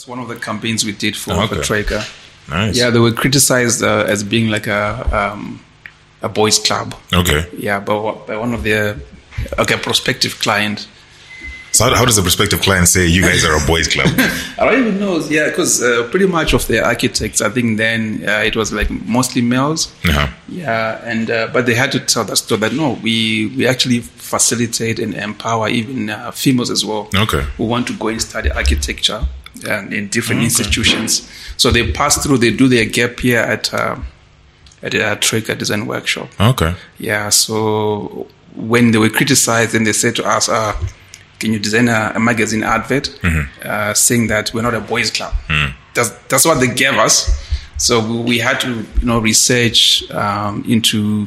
It's one of the campaigns we did for, Okay. for Traeger. Nice. Yeah, they were criticized uh, as being like a um, a boys' club. Okay. Yeah, but by one of their okay prospective client. So how, how does the prospective client say you guys are a boys' club? I don't even know. Yeah, because uh, pretty much of the architects, I think then uh, it was like mostly males. uh-huh. Yeah, and uh, but they had to tell that story that no, we we actually facilitate and empower even uh, females as well. Okay. Who want to go and study architecture and in different institutions. So they pass through. They do their gap year at uh, at a Traeger Design Workshop. Okay. Yeah. So when they were criticized, then they said to us, uh, "Can you design a, a magazine advert uh, saying that we're not a boys' club?" That's that's what they gave us. So we, had to, you know, research um, into,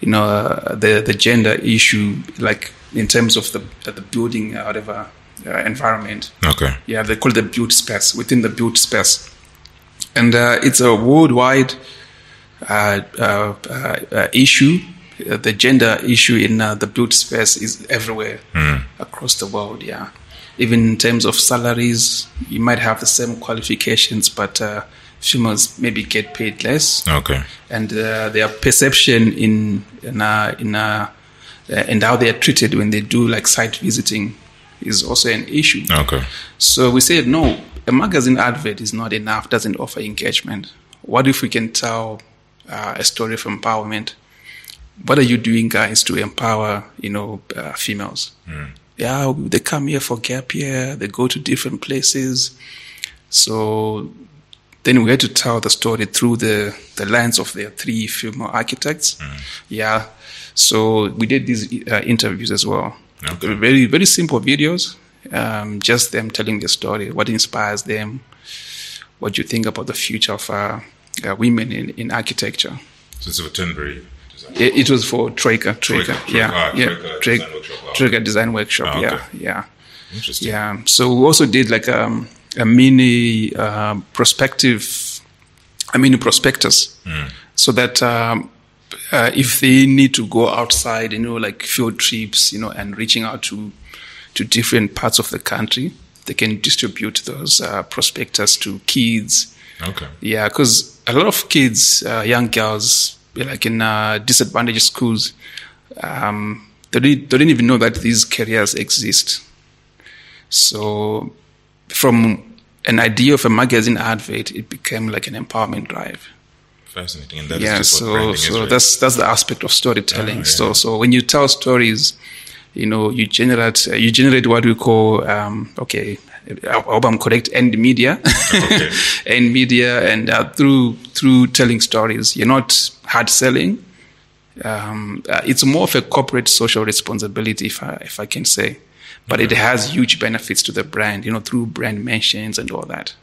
you know, uh, the the gender issue, like in terms of the the building, uh, whatever uh, environment. Okay. Yeah, they call it the built space within the built space, and uh, it's a worldwide uh, uh, uh, issue. Uh, the gender issue in uh, the built space is everywhere across the world. Yeah, even in terms of salaries, you might have the same qualifications, but uh, females maybe get paid less Okay. and uh, their perception in in uh, in uh, and how they are treated when they do like site visiting is also an issue. Okay. So we said no, a magazine advert is not enough. Doesn't offer engagement. What if we can tell uh, a story of empowerment? What are you doing, guys, to empower you know uh, females? Yeah, they come here for gap year. They go to different places. So then we had to tell the story through the, the lens of their three female architects. Yeah. So we did these uh, interviews as well. Okay. Very, very simple videos. Um, just them telling the story, what inspires them, what you think about the future of uh, uh, women in, in architecture. So it's a Turnberry design. It, it was for Traeger, Traeger, Traeger, yeah, ah, yeah, Design Workshop, wow. Traeger Design Workshop, Ah, yeah, okay. yeah. Interesting. Yeah. So we also did like um, a mini um prospective, a mini prospectus, so that um, uh, if they need to go outside, you know, like field trips, you know, and reaching out to to different parts of the country, they can distribute those uh, prospectus to kids. Okay. Yeah, because a lot of kids, uh, young girls, like in uh, disadvantaged schools, um, they, don't, they don't even know that these careers exist. So, from an idea of a magazine advert, it became like an empowerment drive. Fascinating. And that is yeah, so so right? that's that's the aspect of storytelling. Ah, yeah. So so when you tell stories, you know, you generate uh, you generate what we call um, okay. I hope I'm correct. Earned media, Okay. earned media, and uh, through through telling stories, you're not hard selling. Um, uh, it's more of a corporate social responsibility, if I, if I can say, but it has huge benefits to the brand. You know, through brand mentions and all that.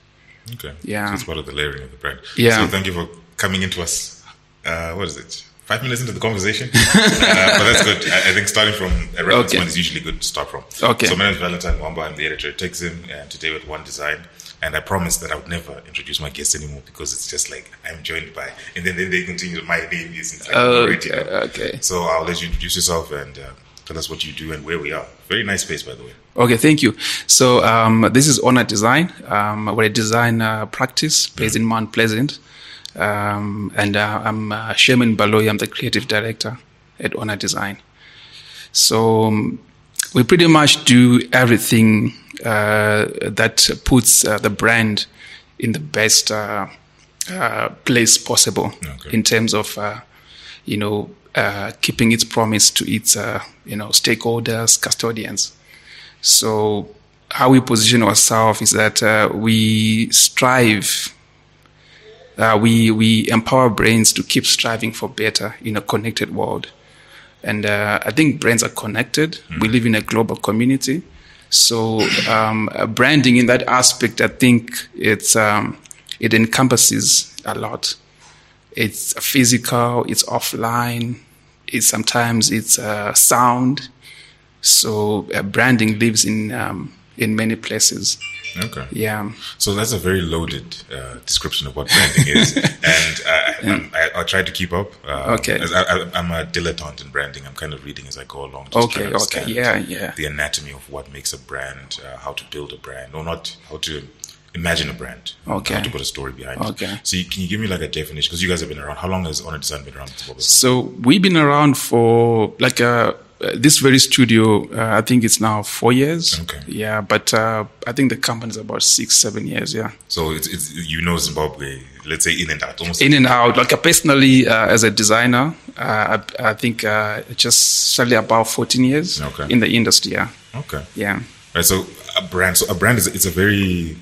Okay. Yeah. So it's part of the layering of the brand. Yeah. So thank you for coming into us. Uh, what is it? Five minutes into the conversation, uh, but that's good. I, I think starting from a reference Okay. point is usually good to start from. Okay. So my name is Valentine Wamba. I'm the editor at TechZim, and today with One Design. And I promised that I would never introduce my guests anymore because it's just like I'm joined by, and then, then they continue. My name is like Okay, okay. So I'll let you introduce yourself and uh, tell us what you do and where we are. Very nice space, by the way. Okay, thank you. So um, this is Honor Design. Um, we're a design uh, practice based in Mount Pleasant, um, and uh, I'm uh, Sherman Baloy. I'm the creative director at Honor Design. So um, we pretty much do everything uh, that puts uh, the brand in the best uh, uh, place possible Okay. in terms of uh, you know uh, keeping its promise to its uh, you know stakeholders, custodians. So how we position ourselves is that uh, we strive, uh, we we empower brains to keep striving for better in a connected world. And uh, I think brands are connected. We live in a global community. So um, uh, branding in that aspect, I think it's um, it encompasses a lot. It's physical, it's offline, it's sometimes it's uh, sound. So uh, branding lives in um, in many places. Okay. Yeah. So that's a very loaded uh, description of what branding is, and uh, I'm, I, I'll try to keep up. Uh, Okay. as I, I, I'm a dilettante in branding. I'm kind of reading as I go along. Just Okay, to okay, yeah, yeah. The anatomy of what makes a brand, uh, how to build a brand, or not how to imagine a brand. Okay. How to put a story behind it. Okay. So you, can you give me like a definition? Because you guys have been around. How long has Honor Design been around? So we've been around for like uh, uh, this very studio. Uh, I think it's now four years. Okay. Yeah, but uh, I think the company is about six, seven years. Yeah. So it's, it's you know Zimbabwe. Let's say in and out, almost. In and out. Like uh, personally, uh, as a designer, uh, I, I think uh, just slightly about fourteen years Okay. in the industry. Yeah. okay. Yeah. Right. So a brand. So a brand is it's a very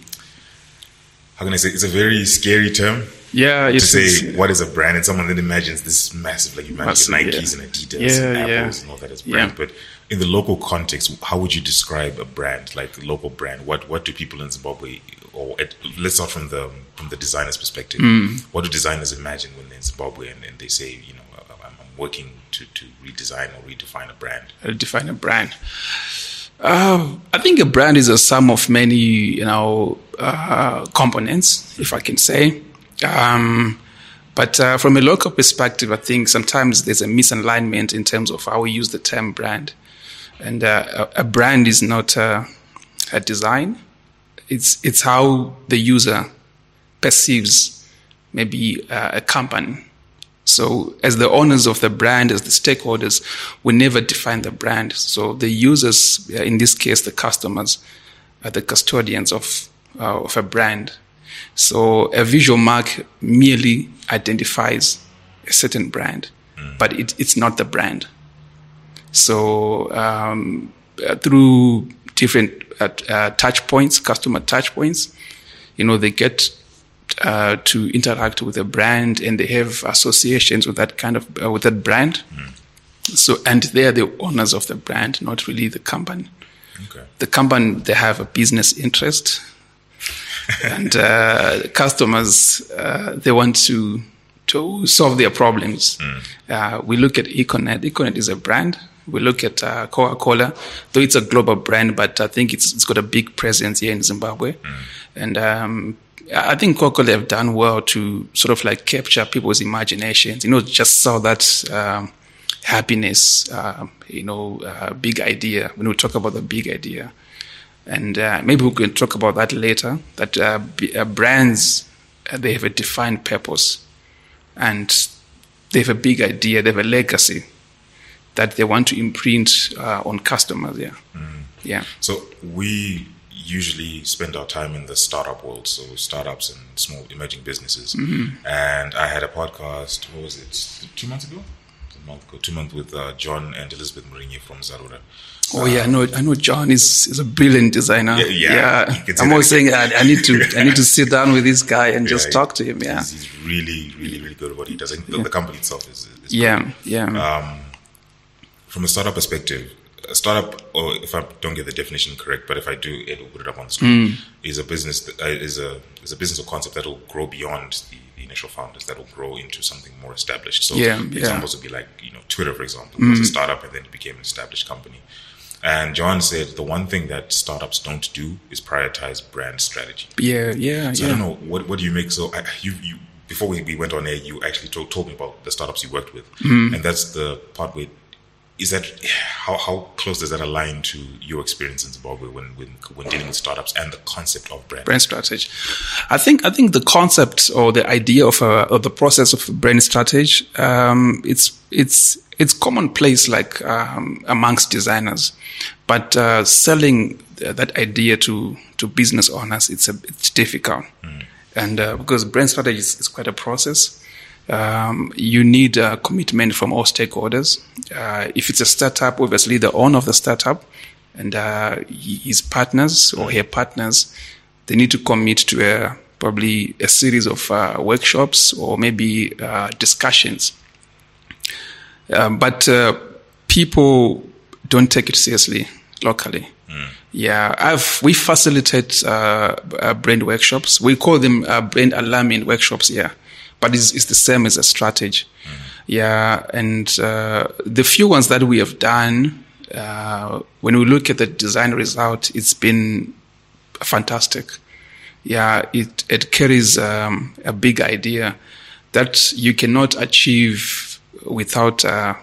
how can I say? It's a very scary term Yeah. to say what is a brand, and someone then imagines this massive, like you imagine Nikes yeah. and Adidas Yeah, and yeah. Apples and all that as brand. Yeah. But in the local context, how would you describe a brand, like a local brand? What what do people in Zimbabwe, or at, let's start from the from the designer's perspective. Mm. What do designers imagine when they're in Zimbabwe and, and they say, you know, I'm, I'm working to, to redesign or redefine a brand? Redefine a brand. Uh, I think a brand is a sum of many, you know, uh, components, if I can say. Um, but uh, from a local perspective, I think sometimes there's a misalignment in terms of how we use the term brand. And uh, a, brand is not uh, a design; it's it's how the user perceives maybe uh, a company. So, as the owners of the brand, as the stakeholders, we never define the brand. So, the users, in this case, the customers, are the custodians of uh, of a brand. So, a visual mark merely identifies a certain brand, but it, it's not the brand. So, um, uh, through different uh, uh, touch points, customer touch points, you know, they get uh, to interact with a brand and they have associations with that kind of uh, with that brand. So, and they are the owners of the brand, not really the company. Okay. The company they have a business interest, and uh, customers uh, they want to to solve their problems. Uh, we look at Econet. Econet is a brand. We look at uh, Coca-Cola, though it's a global brand, but I think it's it's got a big presence here in Zimbabwe, and um, I think Coca-Cola have done well to sort of like capture people's imaginations. You know, just saw that. Um, happiness, uh, you know, uh, big idea. When we talk about the big idea, and uh, maybe we can talk about that later. That uh, b- uh, brands uh, they have a defined purpose, and they have a big idea. They have a legacy that they want to imprint uh, on customers. Yeah, yeah, So we usually spend our time in the startup world, so startups and small emerging businesses. Mm-hmm. And I had a podcast. What was it? Two months ago. A month ago. Two months with uh, John and Elizabeth Mourinho from Zarura. Oh yeah, I know. I know. John is is a brilliant designer. Yeah, yeah, say I'm always saying I, I need to I need to sit down with this guy and just talk to him. Yeah, He's, he's really, really, really good at what he does. And the, the company itself is, is yeah, yeah. Uh, from a startup perspective, a startup, or if I don't get the definition correct, but if I do, it will put it up on the screen. Is a business that, uh, is a is a business or concept that will grow beyond the, the initial founders. That will grow into something more established. So, Yeah, the yeah. Mm. examples would be like you know Twitter, for example, was a startup and then it became an established company. And John said the one thing that startups don't do is prioritize brand strategy. Yeah, yeah, So I don't know what what do you make? So I, you you before we, we went on air, you actually told, told me about the startups you worked with, Mm-hmm. and that's the part where is that how how close does that align to your experience in Zimbabwe when when when dealing with startups and the concept of brand? brand strategy. I think I think the concept or the idea of a of the process of brand strategy um, it's it's it's commonplace like um, amongst designers, but uh, selling that idea to to business owners it's a it's difficult, and uh, because brand strategy is, is quite a process. Um, you need a commitment from all stakeholders. Uh, if it's a startup, obviously the owner of the startup and uh, his partners or her partners, they need to commit to a, probably a series of uh, workshops or maybe uh, discussions. Um, but uh, people don't take it seriously locally. Yeah, I've we facilitate uh, uh, brand workshops. We call them uh, brand alignment workshops. Yeah, but it's, it's the same as a strategy. Yeah, and uh, the few ones that we have done, uh, when we look at the design result, it's been fantastic. Yeah, it it carries um, a big idea that you cannot achieve without uh,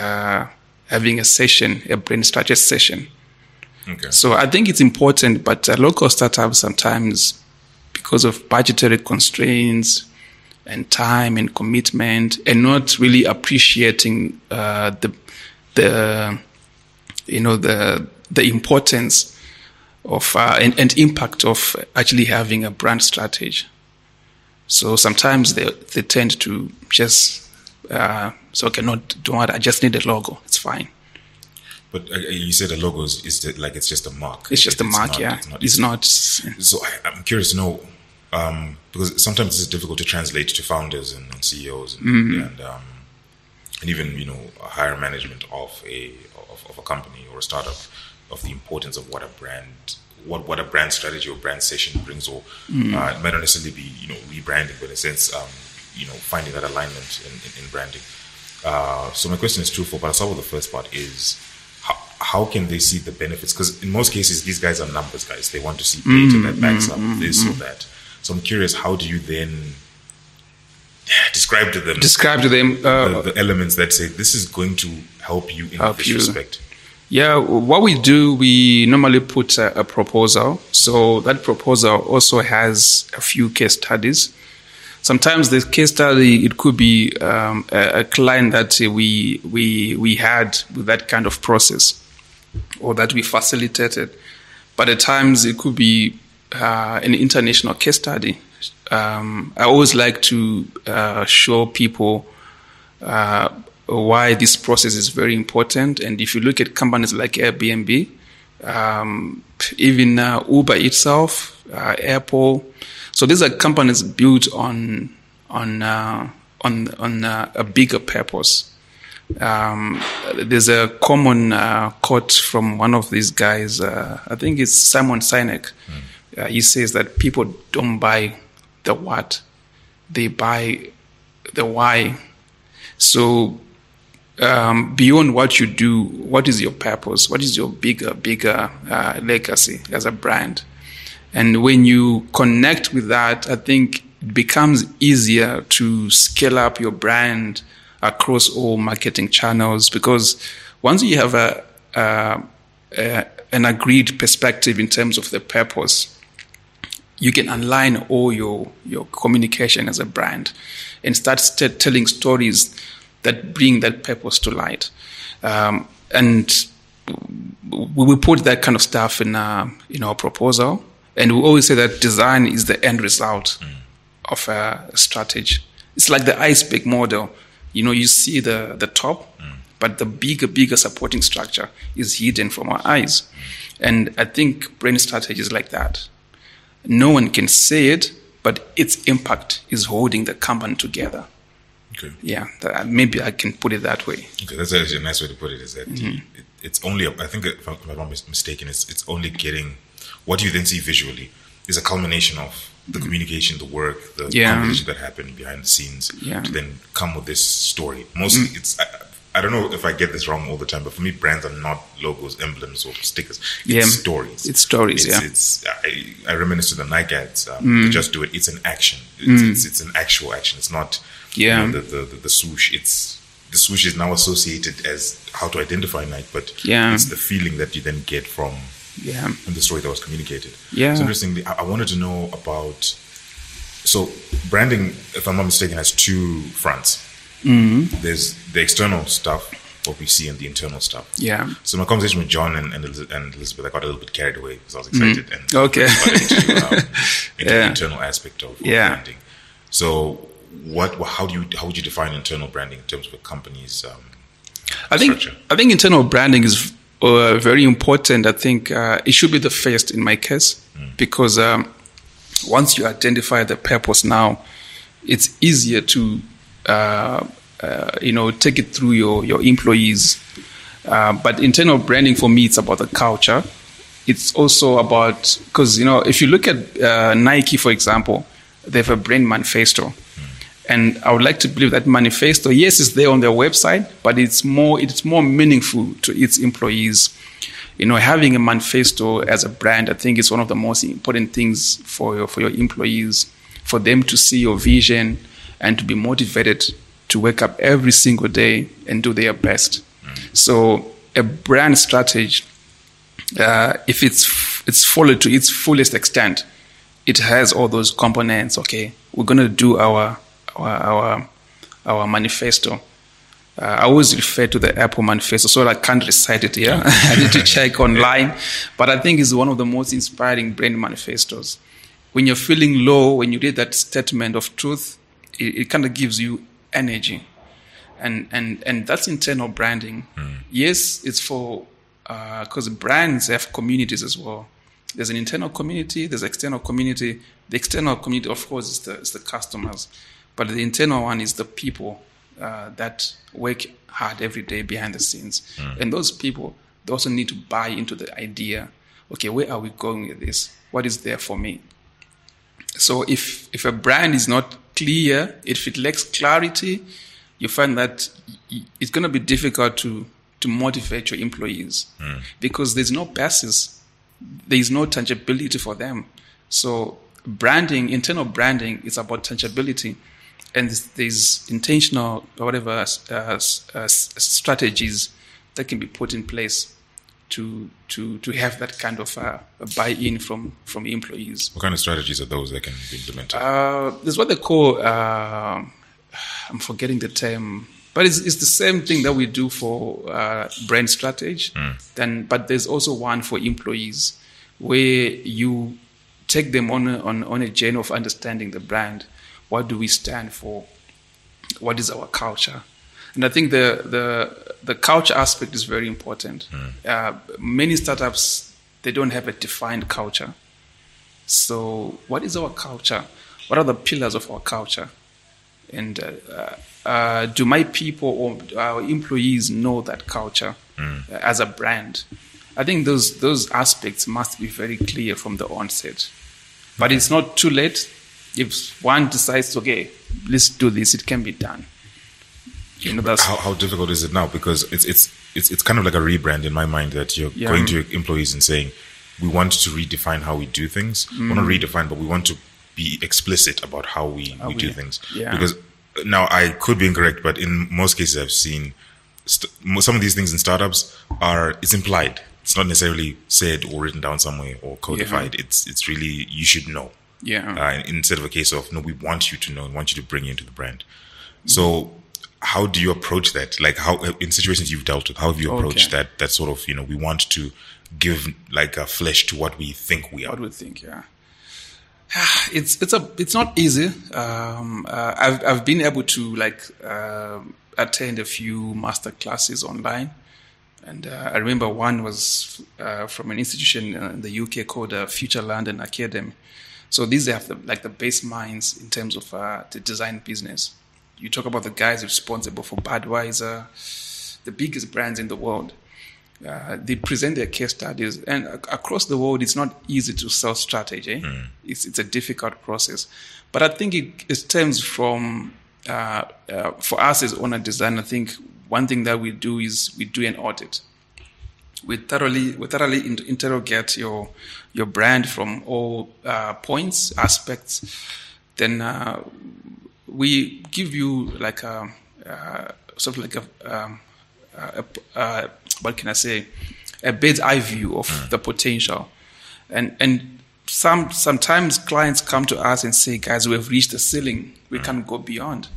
uh, having a session, a brand strategy session. Okay. So I think it's important, but uh, local startups sometimes because of budgetary constraints and time and commitment, and not really appreciating uh, the the you know the the importance of uh, and, and impact of actually having a brand strategy. So sometimes they they tend to just uh, so okay, no, don't worry, I just need a logo. It's fine. But uh, you said the logo is, is the, like it's just a mark. It's just a mark, not, yeah. It's not, It's not. So I, I'm curious to know um, because sometimes it's difficult to translate to founders and, and CEOs and, Mm-hmm. and, um, and even you know higher management of a of, of a company or a startup of the importance of what a brand what what a brand strategy or brand session brings or Mm-hmm. uh, it might not necessarily be you know rebranding but in a sense um, you know finding that alignment in, in, in branding. Uh, so my question is twofold, but I'll start with the first part is how, how can they see the benefits? Because in most cases, these guys are numbers guys. They want to see data that backs up this or that. So I'm curious, how do you then describe to them Describe to them. Uh, the, the elements that say this is going to help you in Help this you. respect? Yeah, what we do, we normally put a, a proposal. So that proposal also has a few case studies. Sometimes the case study it could be um, a, a client that we we we had with that kind of process, or that we facilitated. But at times it could be uh, an international case study. Um, I always like to uh, show people uh, why this process is very important. And if you look at companies like Airbnb, um, even uh, Uber itself, uh, Apple, so these are companies built on on uh, on on a bigger purpose. Um, there's a common uh, quote from one of these guys. Uh, I think it's Simon Sinek. Uh, he says that people don't buy the what, they buy the why. So um, beyond what you do, what is your purpose? What is your bigger, bigger uh, legacy as a brand? And when you connect with that, I think it becomes easier to scale up your brand across all marketing channels because once you have a, a, a an agreed perspective in terms of the purpose, you can align all your your communication as a brand and start st- telling stories that bring that purpose to light. Um, and we will put that kind of stuff in our, in our proposal. And we always say that design is the end result mm. of a strategy. It's like the iceberg model. You know, you see the, the top, mm. but the bigger, bigger supporting structure is hidden from our eyes. Mm. And I think brand strategy is like that. No one can say it, but its impact is holding the company together. Okay. Yeah, that, maybe I can put it that way. Okay, that's actually a nice way to put it. Is that Mm-hmm. it, it's only? I think if I'm, if I'm not mistaken, it's it's only getting what you then see visually is a culmination of the communication, the work, the Mm-hmm. Yeah. conversation that happened behind the scenes Yeah. Mm-hmm. to then come with this story. Mostly, it's. I, I don't know if I get this wrong all the time, but for me, brands are not logos, emblems, or stickers. It's Yeah. stories. It's stories, It's, yeah. Mm. it's I, I reminisce to the Nike ads. Um, the Just do it. It's an action. It's, it's, it's an actual action. It's not you Yeah. know, the, the, the the swoosh. It's the swoosh is now associated as how to identify Nike, but Yeah. it's the feeling that you then get from Yeah. from the story that was communicated. Yeah. So interestingly, I, I wanted to know about. So branding, if I'm not mistaken, has two fronts. Mm-hmm. There's the external stuff, what we see, and the internal stuff. Yeah. So my conversation with John and, and, and Elizabeth, I got a little bit carried away because I was excited and Mm-hmm. Okay. into, um, into the Yeah. internal aspect of, of Yeah. branding. So, what? How do you? How would you define internal branding in terms of a company's? Um, I think structure? I think internal branding is uh, very important. I think uh, it should be the first in my case because um, once you identify the purpose now, it's easier to uh, uh, you know take it through your your employees. Uh, but internal branding for me, it's about the culture. It's also about because you know if you look at uh, Nike, for example, they have a brand manifesto. And I would like to believe that manifesto, yes, it's there on their website, but it's more it's more meaningful to its employees. You know, having a manifesto as a brand, I think is one of the most important things for your for your employees, for them to see your vision and to be motivated to wake up every single day and do their best. So a brand strategy, uh, if it's it's followed to its fullest extent, it has all those components. Okay, we're gonna do our our our, our manifesto. Uh, I always refer to the Apple manifesto, so I can't recite it here. I need to check online, but I think it's one of the most inspiring brand manifestos. When you're feeling low, when you read that statement of truth, it, it kind of gives you energy, and and and that's internal branding. Hmm. Yes, it's for uh, because brands have communities as well. There's an internal community, there's external community. The external community, of course, is the, is the customers, but the internal one is the people uh, that work hard every day behind the scenes. Hmm. And those people, they also need to buy into the idea. Okay, where are we going with this? What is there for me? So if if a brand is not clear, if it lacks clarity, you find that it's going to be difficult to to motivate your employees because there's no basis, there is no tangibility for them. So branding, internal branding, is about tangibility, and there's, there's intentional or whatever uh, uh, strategies that can be put in place to to to have that kind of uh, buy-in from from employees. What kind of strategies are those that can be implemented? Uh, there's what they call, uh, I'm forgetting the term, but it's, it's the same thing that we do for uh, brand strategy. Then, but there's also one for employees where you take them on a, on, on a journey of understanding the brand. What do we stand for? What is our culture? And I think the the the culture aspect is very important. Uh, many startups they don't have a defined culture. So, what is our culture? What are the pillars of our culture? And uh, uh, uh, do my people or our employees know that culture uh, as a brand? I think those those aspects must be very clear from the onset. But it's not too late. If one decides, okay, let's do this, it can be done. You know, that's how, how difficult is it now? Because it's it's it's it's kind of like a rebrand in my mind that you're Yeah. going to your employees and saying, we want to redefine how we do things. Mm. Well, not redefine, but we want to be explicit about how we, we do things. yeah. Because now I could be incorrect, but in most cases I've seen st- some of these things in startups are it's implied. It's not necessarily said or written down somewhere or codified. It's it's really you should know yeah. uh, instead of a case of no, we want you to know and want you to bring you into the brand. So, how do you approach that? Like, how in situations you've dealt with, how have you approached Okay. that? That sort of you know, we want to give like a flesh to what we think we are. What would think? Yeah, it's it's a it's not easy. Um, uh, I've I've been able to like um attend a few master classes online, and uh, I remember one was uh, from an institution in the UK called uh, Future London Academy. So these have the, like the base minds in terms of uh, the design business. You talk about the guys responsible for Budweiser, the biggest brands in the world. Uh, they present their case studies, and ac- across the world, it's not easy to sell strategy. It's it's a difficult process, but I think it, it stems from uh, uh, for us as owner design. I think one thing that we do is we do an audit. We thoroughly we thoroughly in- interrogate your your brand from all uh, points aspects. Then uh, we give you like a uh, sort of like a, um, a, uh, what can I say, a bird's eye view of the potential, and and some sometimes clients come to us and say, guys, we have reached the ceiling, we can't go beyond,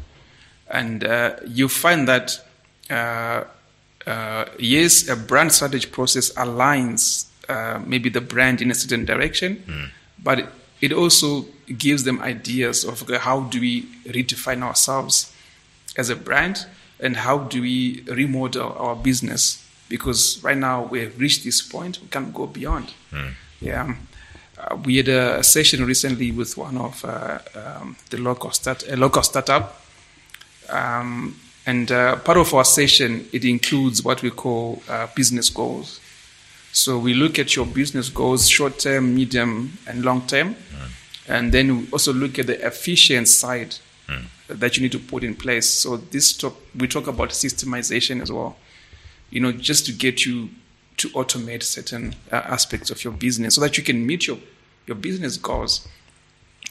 and uh, you find that. Uh, uh, yes, a brand strategy process aligns uh, maybe the brand in a certain direction, but it, it also gives them ideas of how do we redefine ourselves as a brand and how do we remodel our business? Because right now we have reached this point we can't go beyond. Yeah. Uh, we had a session recently with one of uh, um, the local start a local startup. Um, and uh, part of our session it includes what we call uh, business goals so we look at your business goals short term medium and long term. And then we also look at the efficient side that you need to put in place. So this talk, we talk about systemization as well you know just to get you to automate certain uh, aspects of your business so that you can meet your your business goals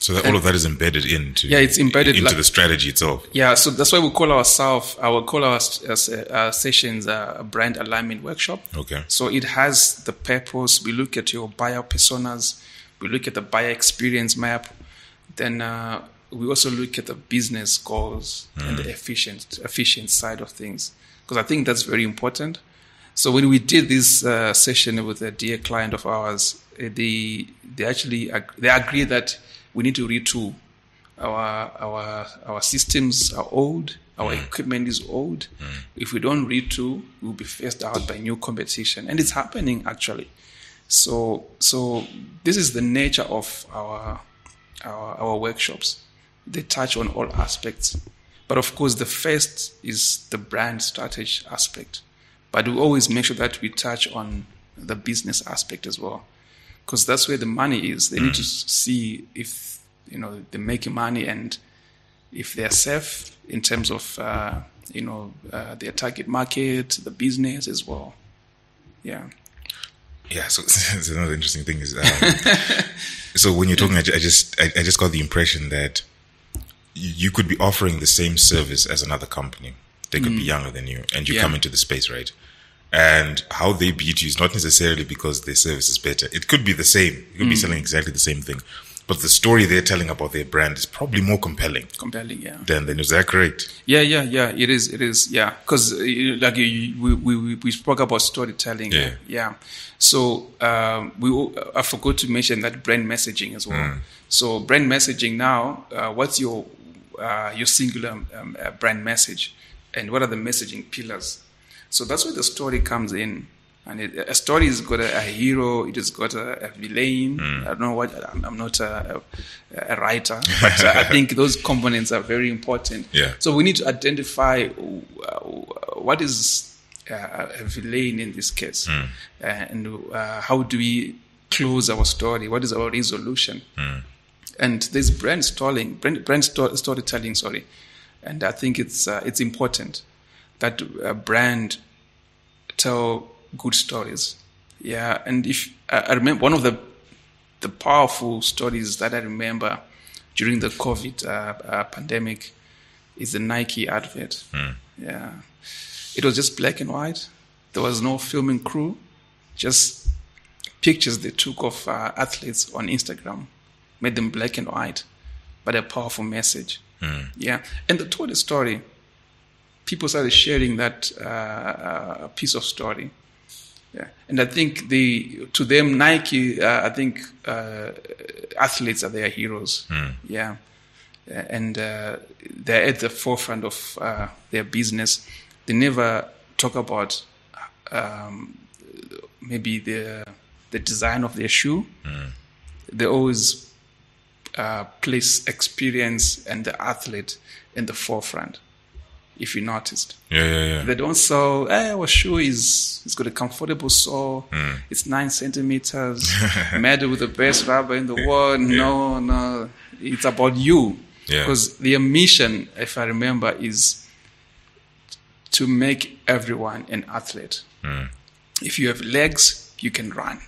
So that all of that is embedded into Yeah, it's embedded into like- the strategy itself. Yeah, so that's why we call ourselves, I will call our uh, uh, sessions uh, a brand alignment workshop. Okay. So it has the purpose. We look at your buyer personas. We look at the buyer experience map. Then uh, we also look at the business goals and the efficient efficient side of things because I think that's very important. So when we did this uh, session with a dear client of ours, uh, they they actually they agreed that we need to retool our our our systems are old, our mm. equipment is old. Mm. If we don't retool, we'll be phased out by new competition, and it's happening actually. So so this is the nature of our our, our workshops. They touch on all aspects, but of course the first is the brand strategy aspect. But we always make sure that we touch on the business aspect as well, because that's where the money is. They need to see if you know they're making money and if they're safe in terms of uh, you know uh, their target market, the business as well. Yeah. Yeah, so, so another interesting thing is, um, so when you're talking, I, I just I, I just got the impression that you could be offering the same service as another company. They could be younger than you, and you Mm. Yeah. come into the space, right? And how they beat you is not necessarily because their service is better. It could be the same. You Mm. could be selling exactly the same thing, but the story they're telling about their brand is probably more compelling Compelling, yeah. than than is that correct? Yeah, yeah, yeah. It is. It is. Yeah, because like you, we, we we spoke about storytelling. Yeah. yeah. So um, we al- I forgot to mention that brand messaging as well. So brand messaging now. Uh, what's your uh, your singular um, uh, brand message, and what are the messaging pillars? So that's where the story comes in. And it, a story has got a, a hero, it has got a, a villain. I don't know what, I'm, I'm not a, a, a writer, but uh, I think those components are very important. Yeah. So we need to identify uh, what is uh, a villain in this case, uh, and uh, how do we close our story? What is our resolution? And there's brand storytelling, brand, brand sto- storytelling. Sorry, and I think it's uh, it's important that a brand tell good stories. Yeah, and if I I remember one of the the powerful stories that I remember during the COVID uh, uh, pandemic is the Nike advert. Yeah, it was just black and white. There was no filming crew, just pictures they took of uh, athletes on Instagram, made them black and white, but a powerful message. Yeah, and they told a story. People started sharing that uh, uh, piece of story. Yeah, and I think the to them Nike, uh, I think uh, athletes are their heroes. Yeah, and uh, they're at the forefront of uh, their business. They never talk about um, maybe the the design of their shoe. They always uh, place experience and the athlete in the forefront. If you noticed. Yeah, yeah, yeah. They don't sell, hey, our shoe is, it's got a comfortable sole. Hmm. It's nine centimeters, made with the best rubber in the world. No, no. It's about you. Yeah. Because their mission, if I remember, is to make everyone an athlete. Hmm. If you have legs, you can run.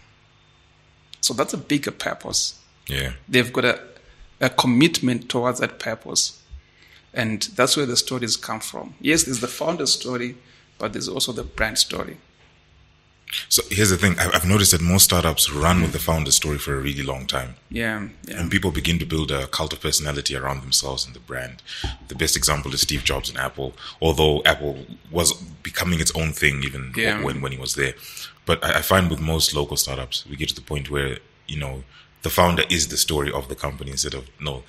So that's a bigger purpose yeah. they've got a, a commitment towards that purpose. And that's where the stories come from. Yes, there's the founder story, but there's also the brand story. So here's the thing: I've noticed that most startups run with the founder story for a really long time. Yeah, yeah. And people begin to build a cult of personality around themselves and the brand. The best example is Steve Jobs and Apple, although Apple was becoming its own thing even Yeah. when, when he was there. But I, I find with most local startups, we get to the point where, you know, the founder is the story of the company instead of, no,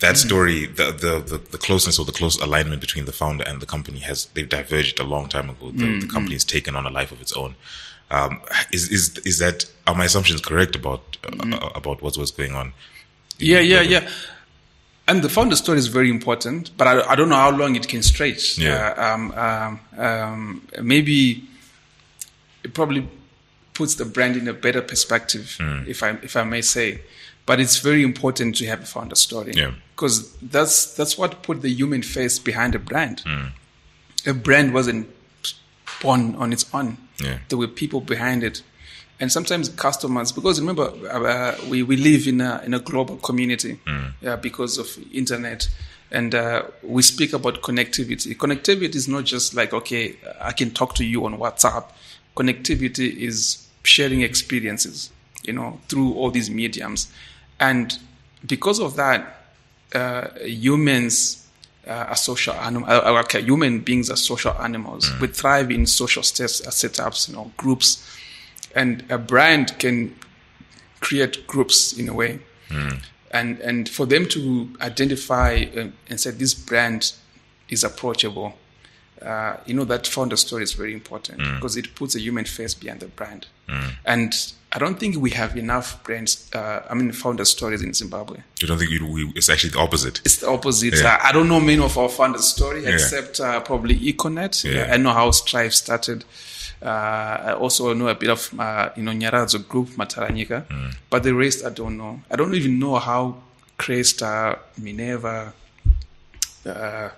that story, the, the, the, the closeness or the close alignment between the founder and the company has, they've diverged a long time ago. The, the company has taken on a life of its own. Um, is, is, is that, are my assumptions correct about, uh, about what's, what's going on? Yeah, yeah, yeah. And the founder story is very important, but I, I don't know how long it can stretch. Yeah. Uh, um, um, um, maybe it probably puts the brand in a better perspective, Hmm. if I if I may say. But it's very important to have a founder story Yeah. because that's that's what put the human face behind a brand. Hmm. A brand wasn't born on its own. Yeah. There were people behind it, and sometimes customers. Because remember, uh, we we live in a in a global community, yeah, because of internet, and uh, we speak about connectivity. Connectivity is not just like okay, I can talk to you on WhatsApp. Connectivity is sharing experiences. you know, through all these mediums. And because of that, uh, humans uh, are social animals. Uh, okay, human beings are social animals. We thrive in social states, uh, setups, you know, groups, and a brand can create groups in a way. And and for them to identify uh, and say this brand is approachable, uh, you know that founder story is very important because it puts a human face behind the brand. And I don't think we have enough brands. Uh, I mean, founder stories in Zimbabwe. You don't think you, we, it's actually the opposite? It's the opposite. Yeah. Uh, I don't know many of our founders' story except uh, probably Econet. Yeah. I know how Strive started. Uh, I also know a bit of uh, you know Nyaradzo Group, Mataranyika, Mm. but the rest I don't know. I don't even know how Cresta, Minerva, uh,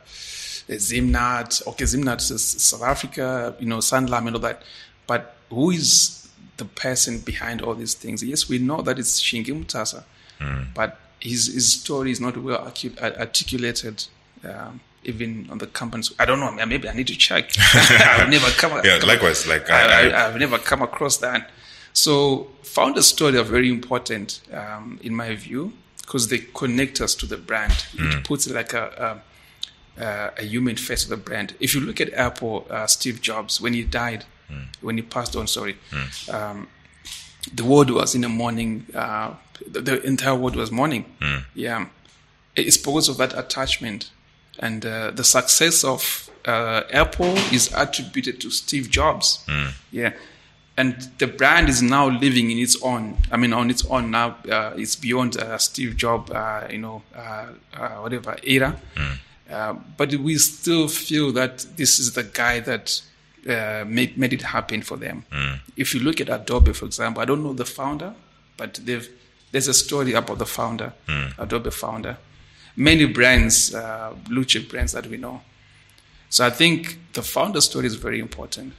Zimnat, okay, Zimnat is South Africa, you know, Sanlam and all that. But who is the person behind all these things? Yes, we know that it's Shingi Mutasa, but his, his story is not well uh, articulated. Um, even on the companies, I don't know. Maybe I need to check. I've never come. Yeah, likewise. Like I, I, I've never come across that. So founder story are very important um, in my view because they connect us to the brand. It puts like a, a, a, a human face to the brand. If you look at Apple, uh, Steve Jobs when he died, when he passed on, sorry, um, the world was in the morning. Uh, the, the entire world was mourning. Yeah, it's because of that attachment, and uh, the success of uh, Apple is attributed to Steve Jobs. Yeah, and the brand is now living in its own. I mean, on its own now. Uh, it's beyond uh, Steve Jobs, uh, you know, uh, uh, whatever era. Uh, but we still feel that this is the guy that uh, made made it happen for them. If you look at Adobe, for example, I don't know the founder, but they've there's a story about the founder, Adobe founder. Many brands, uh, blue chip brands that we know. So I think the founder story is very important.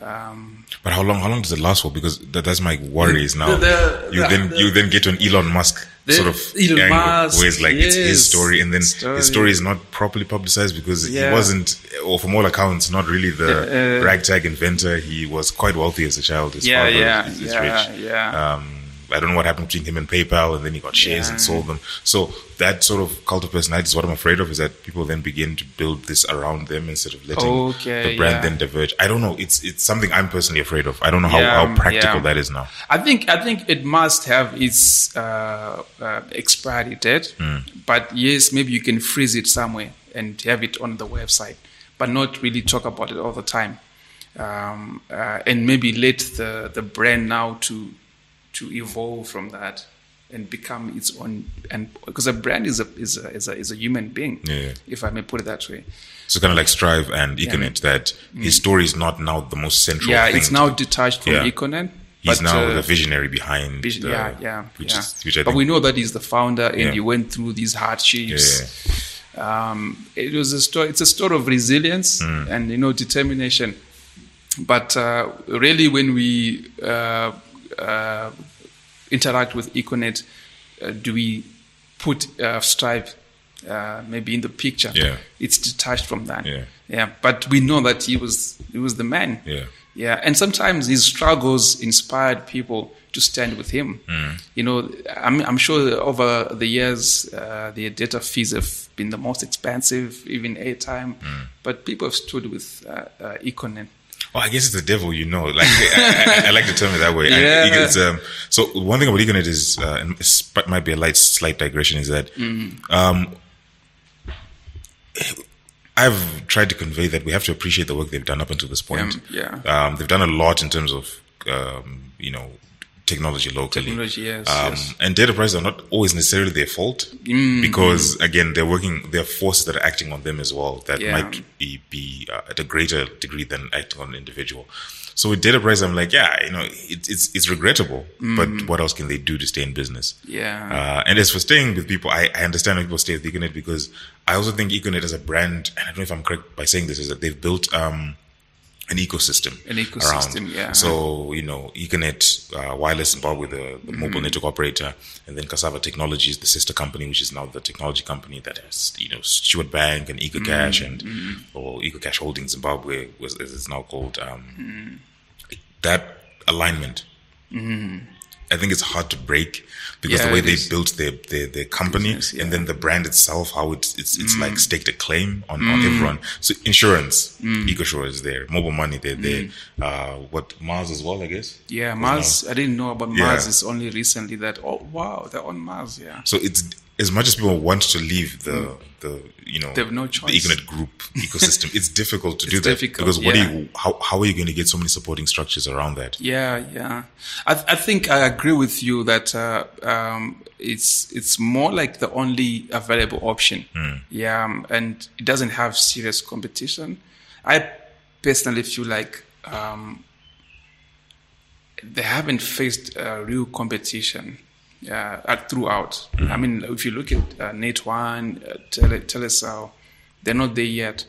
Um, but how long? How long does it last for? Because that, that's my worries now. the- you the- then the- you then get to an Elon Musk The- sort of Elon angle, Musk, where it's like it's his story, and then Story. his story is not properly publicized because Yeah. he wasn't, or from all accounts, not really the Uh, ragtag inventor. He was quite wealthy as a child. His Yeah, father yeah, is, is yeah, rich. yeah. Um, I don't know what happened between him and PayPal, and then he got shares and sold them. So that sort of cult of personality is what I'm afraid of. Is that people then begin to build this around them instead of letting Okay, the brand yeah. then diverge. I don't know. It's it's something I'm personally afraid of. I don't know how, Yeah, how practical yeah. that is now. I think I think it must have its uh, uh, expiry date, but yes, maybe you can freeze it somewhere and have it on the website, but not really talk about it all the time, um, uh, and maybe let the the brand now to to evolve from that and become its own and because a brand is a is a is a, is a human being, Yeah. if I may put it that way. So kind of like Strive and Econet, that his story is not now the most central. Mm. Yeah, it's now detached from Yeah. Econet. He's but, now uh, the visionary behind. Vision, the, yeah, yeah, Which yeah. is which I but we know that he's the founder, and Yeah. he went through these hardships. Yeah, Um, it was a story. It's a story of resilience Mm. and you know determination. But uh, really, when we uh, interact with Econet, uh, do we put uh, Strive uh, maybe in the picture? Yeah. it's detached from that. Yeah. yeah. But we know that he was he was the man. Yeah. Yeah, and sometimes his struggles inspired people to stand with him. You know, I'm, I'm sure over the years, uh, the data fees have been the most expensive, even airtime, but people have stood with uh, uh, Econet. Well, I guess it's the devil, you know. Like I, I, I like to term it that way. Yeah. um, so one thing about Econet is, uh, and might be a light, slight digression, is that Mm-hmm. um, I've tried to convey that we have to appreciate the work they've done up until this point. Yeah, Um, they've done a lot in terms of, um, you know, technology locally. Technology, yes, Um, yes. And data prices are not always necessarily their fault Mm, because, again, they're working, there are forces that are acting on them as well that Yeah. might be, be uh, at a greater degree than acting on an individual. So with data prices, I'm like, yeah, you know, it, it's it's regrettable, but what else can they do to stay in business? Mm. Yeah. Uh, and as for staying with people, I, I understand why people stay with Econet because I also think Econet as a brand, and I don't know if I'm correct by saying this, is that they've built um, an ecosystem. An ecosystem, around. yeah. So, you know, Econet, uh, Wireless Zimbabwe, the, the Mm-hmm. mobile network operator, and then Cassava Technologies, the sister company, which is now the technology company that has, you know, Steward Bank and EcoCash Mm-hmm. and, or EcoCash Holdings Zimbabwe, was, as it's now called. Um, Mm-hmm. That alignment I think it's hard to break because Yeah, the way they built their their, their company Business, yeah. Mm. and then the brand itself, how it's it's it's like staked a claim on, on everyone. So insurance, EcoSure is there, mobile money, they're there. Mm. Uh, what Mars as well, I guess. Yeah, Mars. I didn't know about Yeah. Mars. It's only recently that. Oh wow, they're on Mars. Yeah. So it's as much as people want to leave the the you know Mm. They have no choice. the. Econet group ecosystem, it's difficult to do that difficult, because what yeah. do you how how are you going to get so many supporting structures around that? Yeah, yeah. I, I think I agree with you that uh, um, it's it's more like the only available option. Yeah, um, and it doesn't have serious competition. I personally feel like um, they haven't faced uh, real competition uh, throughout. I mean, if you look at uh, Net One, uh, Tele, Telecel, they're not there yet.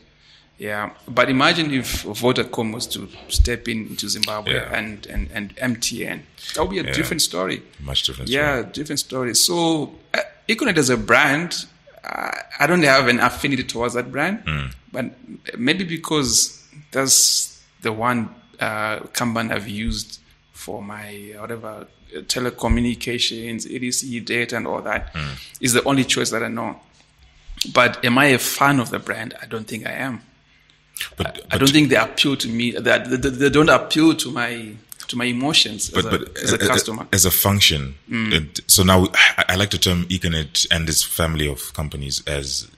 Yeah, but imagine if Vodacom was to step in into Zimbabwe Yeah. and, and, and MTN. That would be a Yeah. different story. Much different. Yeah, different story. So, uh, Econet as a brand, uh, I don't have an affinity towards that brand, but maybe because that's the one uh, company I've used for my whatever telecommunications, EDC data, and all that is the only choice that I know. But am I a fan of the brand? I don't think I am. But, I don't think they appeal to me. That they, they, they don't appeal to my to my emotions but as, a, but as a customer. as a function. Mm. so now I, I like to term Econet and its family of companies as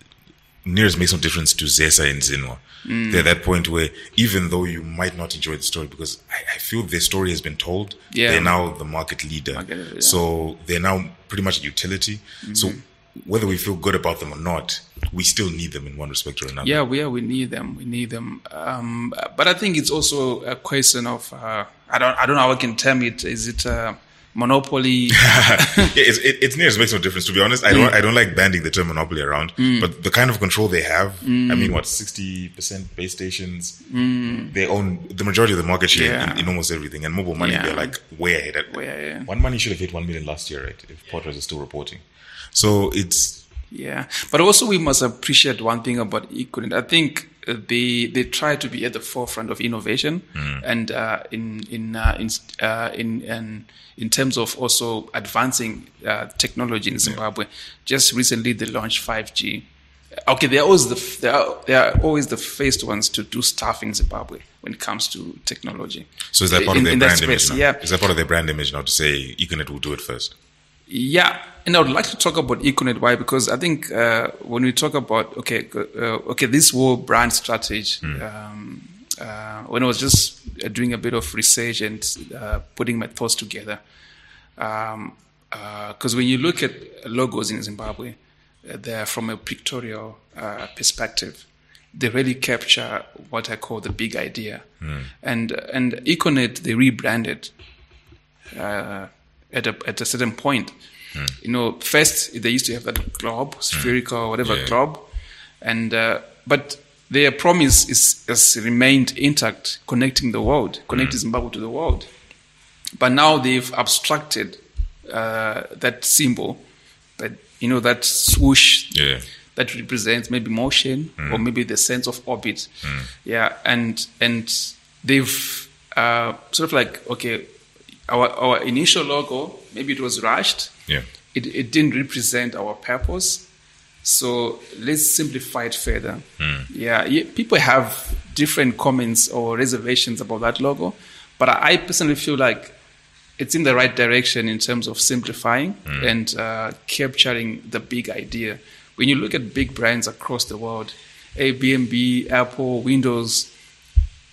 near as makes no difference to Zesa and Zinwa. Mm. They're at that point where even though you might not enjoy the story because I, I feel their story has been told, Yeah. they're now the market leader. Market yeah. Mm-hmm. So they're now pretty much a utility. So whether we feel good about them or not, we still need them in one respect or another. Yeah, we, yeah, we need them. We need them. Um, but I think it's also a question of uh, I don't I don't know how I can term it. Is it uh, monopoly? yeah, it's, it, it's near as makes no difference. To be honest, I Mm. don't I don't like banding the term monopoly around, but the kind of control they have. I Mm. mean, what sixty percent base stations? They own the majority of the market share Yeah. in, in almost everything, and mobile money Yeah. they're like way ahead. At, Way ahead. One money should have hit one million last year, right? If POTRAZ is still reporting, so it's Yeah, but also we must appreciate one thing about Econet. I think they they try to be at the forefront of innovation, and uh, in in uh, in, uh, in in in terms of also advancing uh, technology in Zimbabwe. Just recently, they launched five G. Okay, they're always the they are they are always the first ones to do stuff in Zimbabwe when it comes to technology. so is that part In- of their brand space, image? Now? Yeah, Is that part of their brand image now to say Econet will do it first? Yeah, and I would like to talk about Econet. Why? Because I think uh, when we talk about okay, uh, okay, this whole brand strategy. Um, uh, when I was just uh, doing a bit of research and uh, putting my thoughts together, because when you look at logos in Zimbabwe, uh, they're from a pictorial uh, perspective. They really capture what I call the big idea, and and Econet they rebranded uh, at a at a certain point. You know, first they used to have that globe, spherical, whatever Yeah. globe, and uh, but their promise is has remained intact, connecting the world, connecting Zimbabwe to the world. But now they've abstracted uh, that symbol, that you know that swoosh Yeah. that represents maybe motion or maybe the sense of orbit. Yeah, and and they've uh, sort of like okay, our our initial logo maybe it was rushed. Yeah. It it didn't represent our purpose. So let's simplify it further. Yeah, yeah, people have different comments or reservations about that logo, but I personally feel like it's in the right direction in terms of simplifying and uh, capturing the big idea. When you look at big brands across the world, Airbnb, Apple, Windows,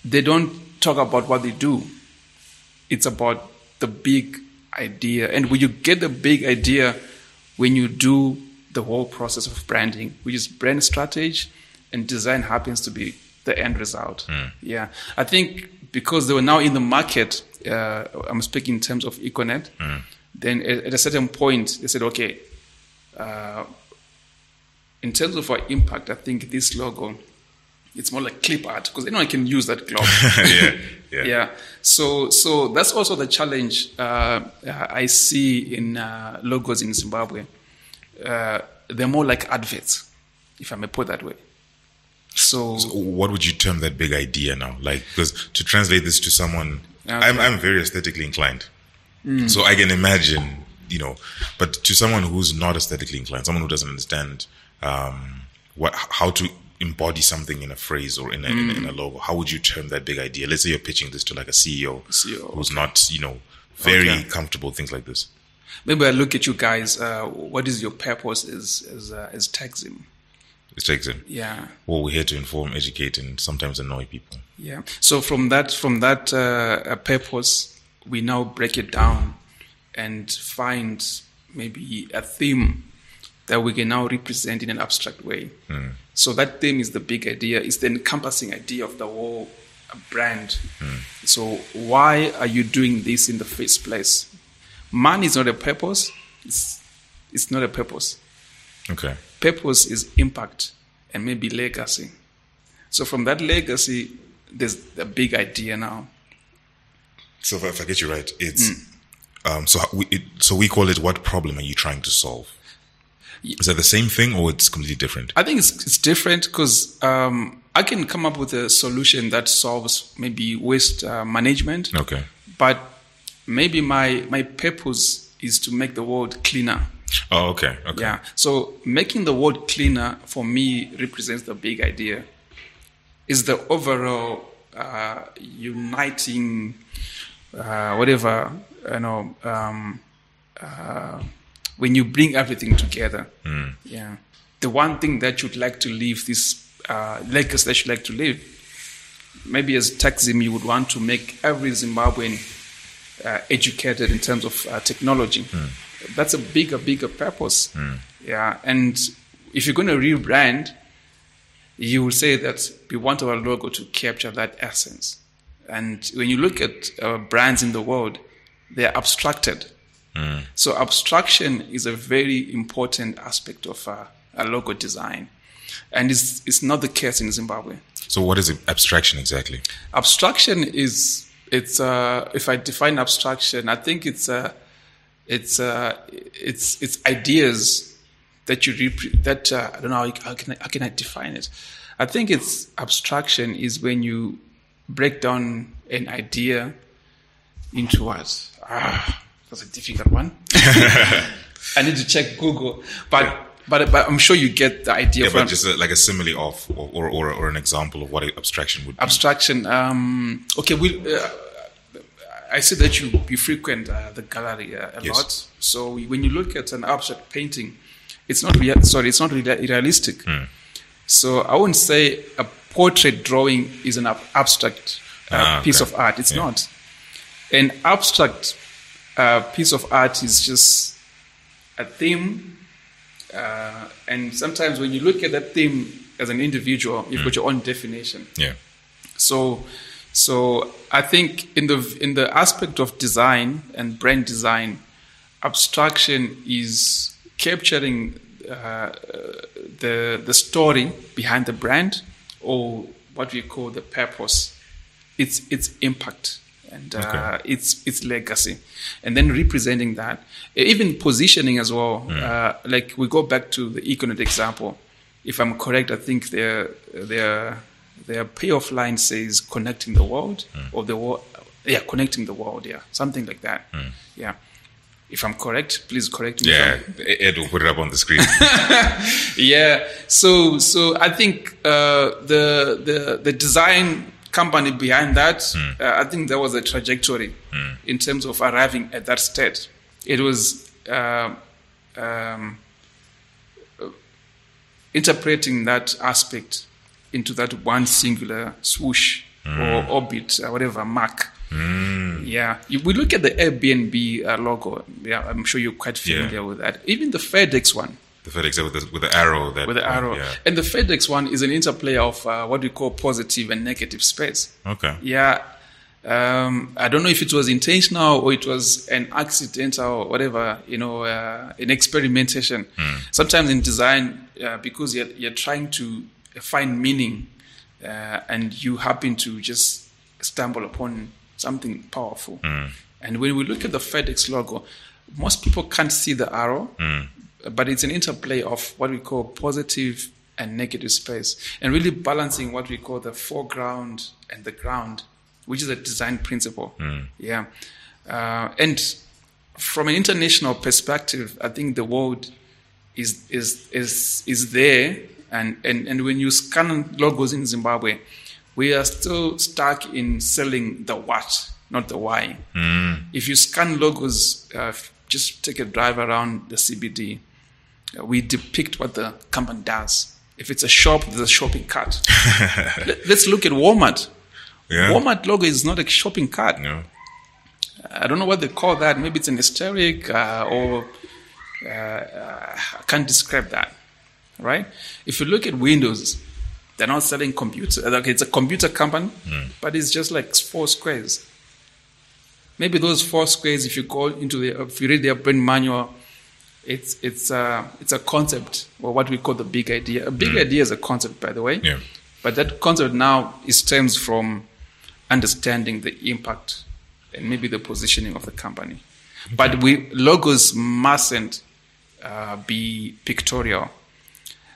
they don't talk about what they do. It's about the big idea. And when you get the big idea, when you do the whole process of branding, which is brand strategy and design happens to be the end result. Yeah. I think because they were now in the market, uh, I'm speaking in terms of Econet, then at, at a certain point, they said, okay, uh, in terms of our impact, I think this logo, it's more like clip art because anyone can use that globe. yeah. Yeah. yeah. So, so that's also the challenge uh, I see in uh, logos in Zimbabwe. Uh, they're more like adverts, if I may put that way. So, So what would you term that big idea now? Like, because to translate this to someone, Okay. I'm, I'm very aesthetically inclined. So I can imagine, you know, but to someone who's not aesthetically inclined, someone who doesn't understand um, what how to embody something in a phrase or in a, in, a, in a logo, how would you term that big idea? Let's say you're pitching this to like a CEO, CEO, who's not, you know, very Okay. comfortable things like this. Maybe I look at you guys. Uh, what is your purpose as as uh, as Techzim? It takes it. Yeah, Well, we're here to inform, educate, and sometimes annoy people. yeah. So from that from that uh, purpose, we now break it down and find maybe a theme that we can now represent in an abstract way. Hmm. So that theme is the big idea. It's the encompassing idea of the whole brand. Hmm. So why are you doing this in the first place? Money is not a purpose. It's, it's not a purpose. Okay. Purpose is impact and maybe legacy. So from that legacy, there's the big idea now. So if I, get you right, it's hmm. um, so we it, so we call it. What problem are you trying to solve? Is that the same thing or it's completely different? I think it's, it's different because um, I can come up with a solution that solves maybe waste uh, management, Okay. but maybe my my purpose is to make the world cleaner. Oh, okay. Okay. Yeah. So making the world cleaner for me represents the big idea. Is the overall uh, uniting, uh, whatever you know, um, uh, when you bring everything together. Yeah. The one thing that you'd like to leave this uh, legacy that you'd like to leave. Maybe as Techzim, you would want to make every Zimbabwean uh, educated in terms of uh, technology. That's a bigger, bigger purpose. Yeah, and if you're going to rebrand, you will say that we want our logo to capture that essence. And when you look at uh, brands in the world, they're abstracted. So abstraction is a very important aspect of uh, a logo design, and it's, it's not the case in Zimbabwe. So what is abstraction exactly? abstraction is it's uh if i define abstraction i think it's uh it's uh it's it's ideas that you repre- that uh, i don't know how, how can I, how can i define it? I think it's abstraction is when you break down an idea into what ah that's a difficult one i need to check google but but but i'm sure you get the idea Yeah, but just a, like a simile of or, or or an example of what abstraction would be. abstraction. Um, okay, we. Uh, I see that you you frequent uh, the gallery uh, a Yes. lot. So when you look at an abstract painting, it's not real. Sorry, it's not real, realistic. Hmm. So I wouldn't say a portrait drawing is an ab- abstract uh, Ah, piece okay. of art. It's Yeah. not. An abstract uh, piece of art is just a theme, uh, and sometimes when you look at that theme as an individual, you've got your own definition. Yeah. So, so I think in the in the aspect of design and brand design, abstraction is capturing uh, the the story behind the brand or what we call the purpose, its its impact and uh, Okay. its its legacy, and then representing that, even positioning as well. Uh, like we go back to the Econet example. If I'm correct, I think their their their payoff line says connecting the world or the world. Yeah, connecting the world. Yeah, something like that. Yeah. If I'm correct, please correct me. Yeah. Ed will put it up on the screen. yeah. So so I think uh, the the the design company behind that, uh, I think there was a trajectory in terms of arriving at that state. It was uh, um, uh, interpreting that aspect into that one singular swoosh or orbit, or whatever mark. Yeah, You- we look at the Airbnb uh, logo. Yeah, I'm sure you're quite familiar Yeah. with that. Even the FedEx one the FedEx with the with the arrow that with the arrow. Yeah. And the FedEx one is an interplay of uh, what we call positive and negative space. Okay. Yeah. Um, I don't know if it was intentional or it was an accidental or whatever, you know, uh, an experimentation. Sometimes in design, uh, because you're, you're trying to find meaning uh, and you happen to just stumble upon something powerful. And when we look at the FedEx logo, most people can't see the arrow, but it's an interplay of what we call positive and negative space, and really balancing what we call the foreground and the ground, which is a design principle. Yeah, uh, and from an international perspective, I think the world is is is is there, and and and when you scan logos in Zimbabwe, we are still stuck in selling the what, not the why. If you scan logos, uh, just take a drive around the CBD. Uh, we depict what the company does. If it's a shop, there's a shopping cart. Let- Let's look at Walmart. Yeah. Walmart logo is not a shopping cart. No. I don't know what they call that. Maybe it's an hysteric uh, or uh, uh, I can't describe that. Right? If you look at Windows, they're not selling computers. Like it's a computer company, but it's just like four squares. Maybe those four squares, if you go into the, if you read their brand manual, it's it's uh, it's a concept or what we call the big idea. A big idea is a concept, by the way. Yeah. But that concept now is stems from understanding the impact and maybe the positioning of the company. But we logos mustn't uh, be pictorial.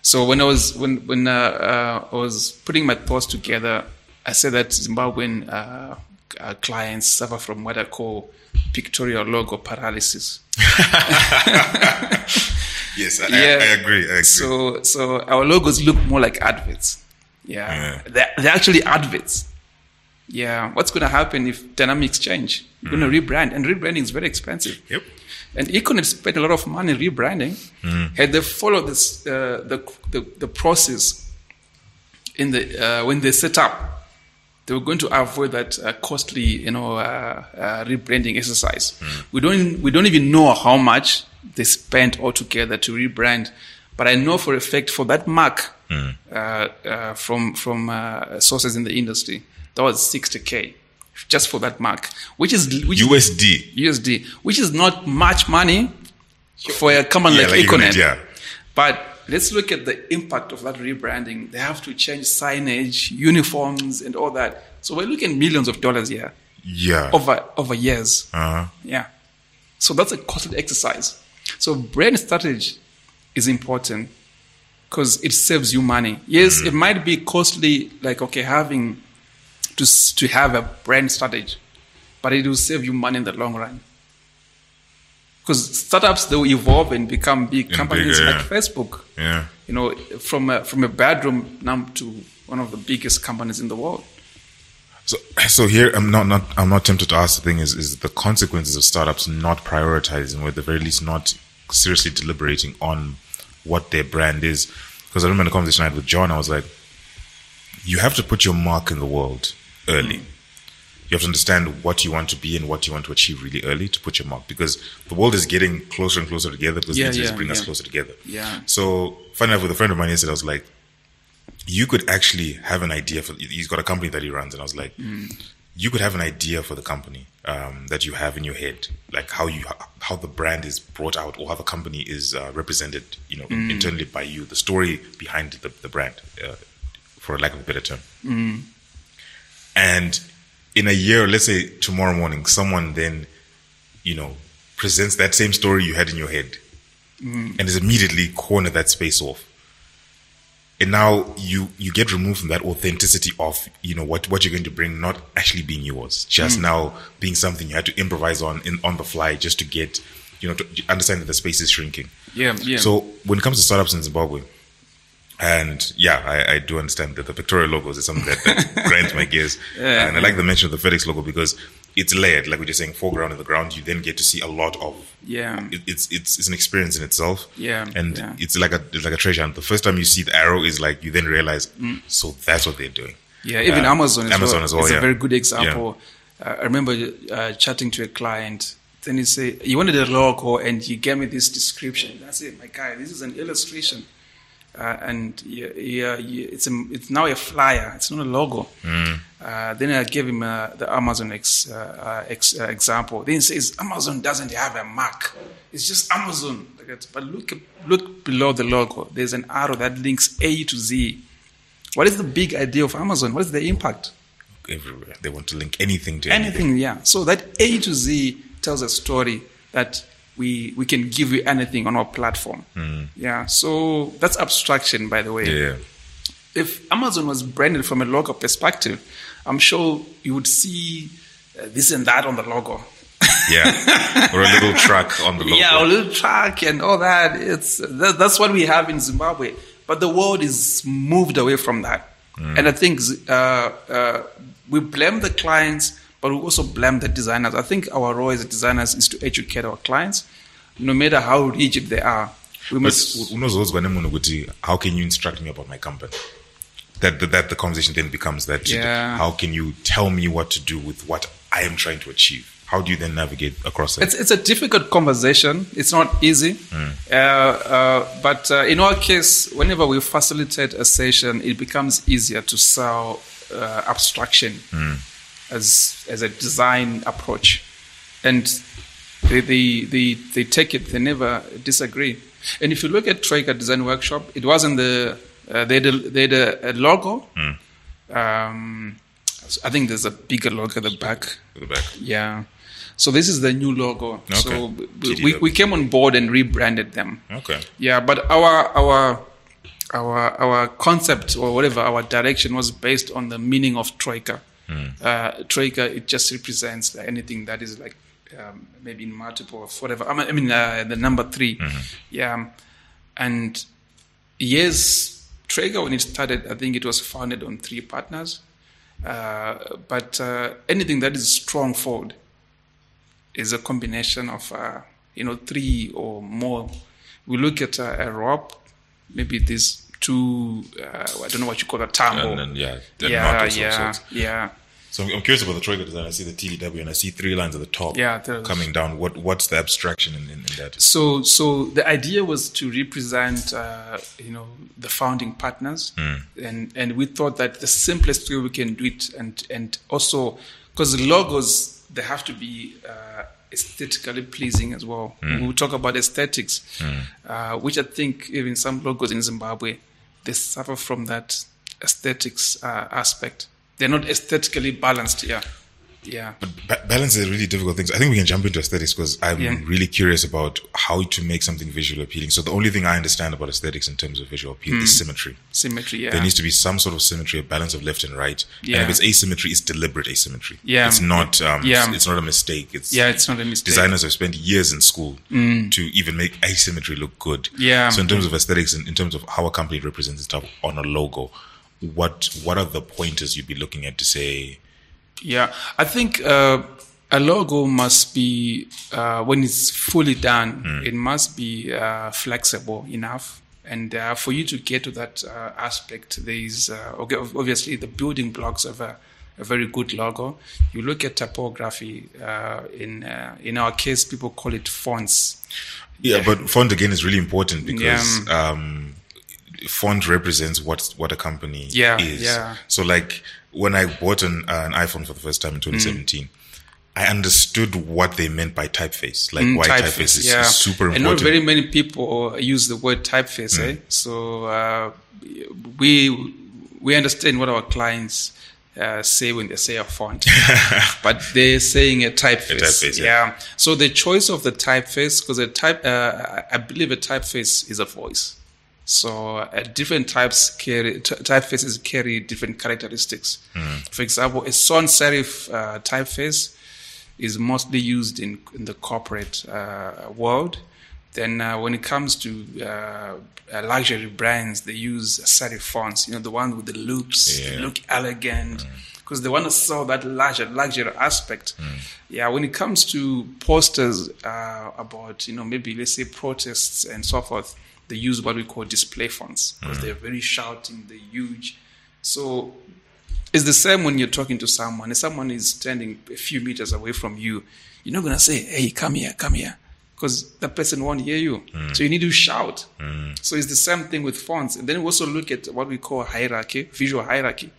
So when I was when when uh, uh, I was putting my thoughts together, I said that Zimbabwean uh, uh, clients suffer from what I call pictorial logo paralysis. Yes, I, Yeah. I, I agree. I agree. So so our logos look more like adverts. Yeah, Yeah. They're, they're actually adverts. Yeah, what's going to happen if dynamics change? You're going to rebrand, and rebranding is very expensive. yep. And Econet spent a lot of money rebranding. Had they followed this, uh, the, the the process in the uh, when they set up, they were going to avoid that uh, costly, you know, uh, uh, rebranding exercise. We don't we don't even know how much they spent altogether to rebrand, but I know for a fact for that mark uh, uh, from from uh, sources in the industry that was 60k just for that mark, which is which is USD. USD, which is not much money for a company Yeah, like, like. Econet, yeah. But let's look at the impact of that rebranding. They have to change signage, uniforms, and all that. So we're looking millions of dollars here Yeah. over over years. Uh-huh. Yeah. So that's a costly exercise. So brand strategy is important because it saves you money. Yes, it might be costly, like okay, having to to have a brand strategy, but it will save you money in the long run. Because startups they will evolve and become big And companies bigger, like yeah. Facebook. Yeah. You know, from a, from a bedroom now to one of the biggest companies in the world. So, so here I'm not, not I'm not tempted to ask the thing is is the consequences of startups not prioritizing or at the very least not seriously deliberating on what their brand is. Because I remember in the conversation I had with John, I was like, you have to put your mark in the world early. You have to understand what you want to be and what you want to achieve really early to put your mark because the world is getting closer and closer together because Yeah, internet is yeah, us closer together. Yeah. So, funny enough, with a friend of mine yesterday, I was like, you could actually have an idea for he's got a company that he runs and i was like you could have an idea for the company um, that you have in your head like how you how the brand is brought out or how the company is uh, represented you know internally by you the story behind the, the brand uh, for a lack of a better term. And in a year let's say tomorrow morning someone then you know presents that same story you had in your head. Mm. And is immediately corner that space off. And now you you get removed from that authenticity of you know what what you're going to bring not actually being yours. Just mm. now being something you had to improvise on in on the fly just to get you know to understand that the space is shrinking. Yeah, yeah. so when it comes to startups in zimbabwe and yeah, I, I do understand that the pictorial logos is something that, that grinds my gears. Yeah. and I like the mention of the FedEx logo because it's layered, like we are saying, foreground and the ground. You then get to see a lot of Yeah. it, it's it's it's an experience in itself. Yeah, and yeah. it's like a it's like a treasure hunt. The first time you see the arrow is like you then realize, Mm. so that's what they're doing. Yeah, even Um, Amazon as Amazon well. as well, It's yeah. a very good example. Uh, I remember uh, chatting to a client. Then he say "You wanted a logo, and he gave me this description. That's it, "My guy, this is an illustration, uh, and yeah, yeah, yeah, it's a, it's now a flyer. It's not a logo." Uh, then I gave him uh, the Amazon ex, uh, uh, ex, uh, example. Then he says Amazon doesn't have a mark. It's just Amazon. But look look below the logo. There's an arrow that links A to Z. What is the big idea of Amazon? What is the impact? Everywhere they want to link anything to anything. Anything, yeah. So that A to Z tells a story that we we can give you anything on our platform. Yeah. So that's abstraction, by the way. Yeah, If Amazon was branded from a logo perspective, I'm sure you would see uh, this and that on the logo. Yeah. or a little truck on the logo. Yeah, a little truck and all that. It's that, that's what we have in Zimbabwe. But the world is moved away from that, and I think uh, uh, we blame the clients, but we also blame the designers. I think our role as designers is to educate our clients, no matter how rigid they are. We But must. unozoudzwa nemunhu kuti how can you instruct me about my company that, that that the conversation then becomes that Yeah. how can you tell me what to do with what i am trying to achieve how do you then navigate across it? It's, it's a difficult conversation. It's not easy. Uh, uh, but uh, in our case, whenever we facilitate a session, it becomes easier to sell uh, abstraction as, as a design approach. And they, they, they, they take it, they never disagree. And if you look at Troika Design Workshop, it wasn't the, uh, they had, a, they had a, a logo. Um, I think there's a bigger logo at the back. at the back Yeah. So this is the new logo. Okay. So we, we, we came on board and rebranded them. okay Yeah, but our our our our concept or whatever our direction was based on the meaning of troika. Uh, troika it just represents anything that is like um, maybe in multiple of whatever. I mean, I mean uh, the number 3 Yeah, and yes, Troika when it started, I think it was founded on three partners. Uh, but uh, anything that is strong forward is a combination of uh, you know three or more. We look at uh, a rope, maybe these two. Uh, I don't know what you call a tambo. and then yeah yeah, yeah, yeah. So I'm I'm curious about the Troika design. I see the TDW and I see three lines at the top Yeah, coming down. What What's the abstraction in, in, in that? So, so the idea was to represent, uh, you know, the founding partners, and and we thought that the simplest way we can do it, and and also because the logos they have to be uh, aesthetically pleasing as well. We talk about aesthetics, uh, which I think even some logos in Zimbabwe they suffer from that aesthetics uh, aspect. They're not aesthetically balanced. Yeah, yeah. Ba- balance is a really difficult thing. So I think we can jump into aesthetics because I'm Yeah. really curious about how to make something visually appealing. So the only thing I understand about aesthetics in terms of visual appeal is symmetry. Symmetry. Yeah. There needs to be some sort of symmetry, a balance of left and right. Yeah. And if it's asymmetry, it's deliberate asymmetry. Yeah. It's not. Um, Yeah. It's, not a mistake. It's yeah, it's not a mistake. designers have spent years in school to even make asymmetry look good. Yeah. So in terms of aesthetics, in terms of how a company represents itself on a logo, what what are the pointers you'd be looking at to say? Yeah, I think uh, a logo must be uh, when it's fully done, it must be uh, flexible enough, and uh, for you to get to that uh, aspect, there is uh, okay, obviously the building blocks of a, a very good logo. You look at typography. Uh, in uh, in our case, people call it fonts. Yeah, but font again is really important because Yeah. um, font represents what what a company Yeah, is. yeah. So, like when I bought an, uh, an iPhone for the first time in 2017, I understood what they meant by typeface. Like why typeface, is, is super important. And not very many people use the word typeface. Eh? So uh, we we understand what our clients uh, say when they say a font, but they're saying a typeface. typeface, yeah. So the choice of the typeface, because a type, uh, I believe a typeface is a voice. So uh, different types carry t- typefaces carry different characteristics. For example, a sans serif uh, typeface is mostly used in, in the corporate uh, world. Then uh, when it comes to uh, uh, luxury brands, they use serif fonts. You know, the one with the loops, they Yeah. look elegant because they want to sell that larger luxury aspect. Yeah, when it comes to posters uh, about you know maybe let's say protests and so forth, they use what we call display fonts because mm. they're very shouting, they're huge. So it's the same when you're talking to someone. If someone is standing a few meters away from you, you're not gonna say, "Hey, come here, come here," because that person won't hear you. Mm. So you need to shout. Mm. So it's the same thing with fonts. And then we also look at what we call hierarchy, visual hierarchy.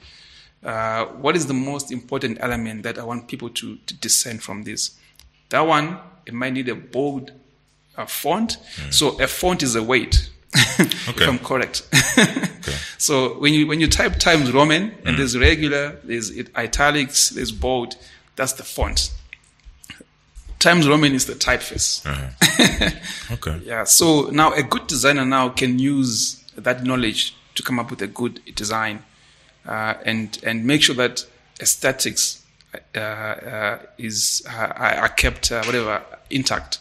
Uh, what is the most important element that I want people to, to discern from this? That one, it might need a bold uh, font. So a font is a weight. if Okay. I'm correct. okay. So when you when you type Times Roman and there's regular, there's italics, there's bold, that's the font. Times Roman is the typeface. okay. Yeah. So now a good designer now can use that knowledge to come up with a good design, uh, and and make sure that aesthetics uh, uh, is uh, are kept uh, whatever intact.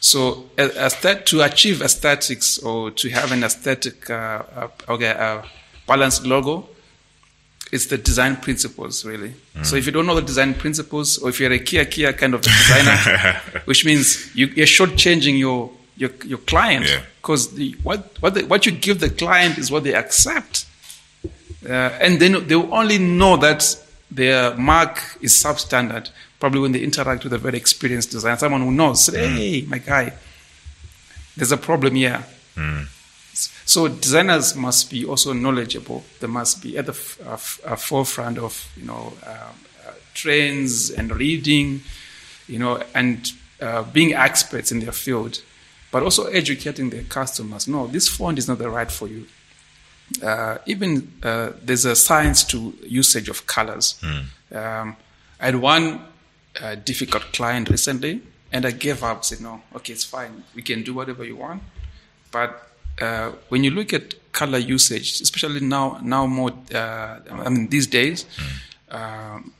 So aesthet- to achieve aesthetics or to have an aesthetic uh, uh, okay, uh, balanced logo, it's the design principles really. So if you don't know the design principles, or if you're a Kia Kia kind of designer, which means you, you're shortchanging your your your client because the what what the, what you give the client is what they accept, uh, and then they will only know that their mark is substandard probably when they interact with a very experienced designer, someone who knows. say, Hey, my guy, there's a problem here. So designers must be also knowledgeable. They must be at the f- uh, f- uh, forefront of you know um, uh, trends and reading, you know, and uh, being experts in their field, but also educating their customers. No, this font is not the right for you. Uh, even uh, there's a science to usage of colors. Um, I had one uh, difficult client recently, and I gave up. Said no, okay, it's fine. We can do whatever you want, but uh, when you look at color usage, especially now, now more, uh, I mean, these days, um,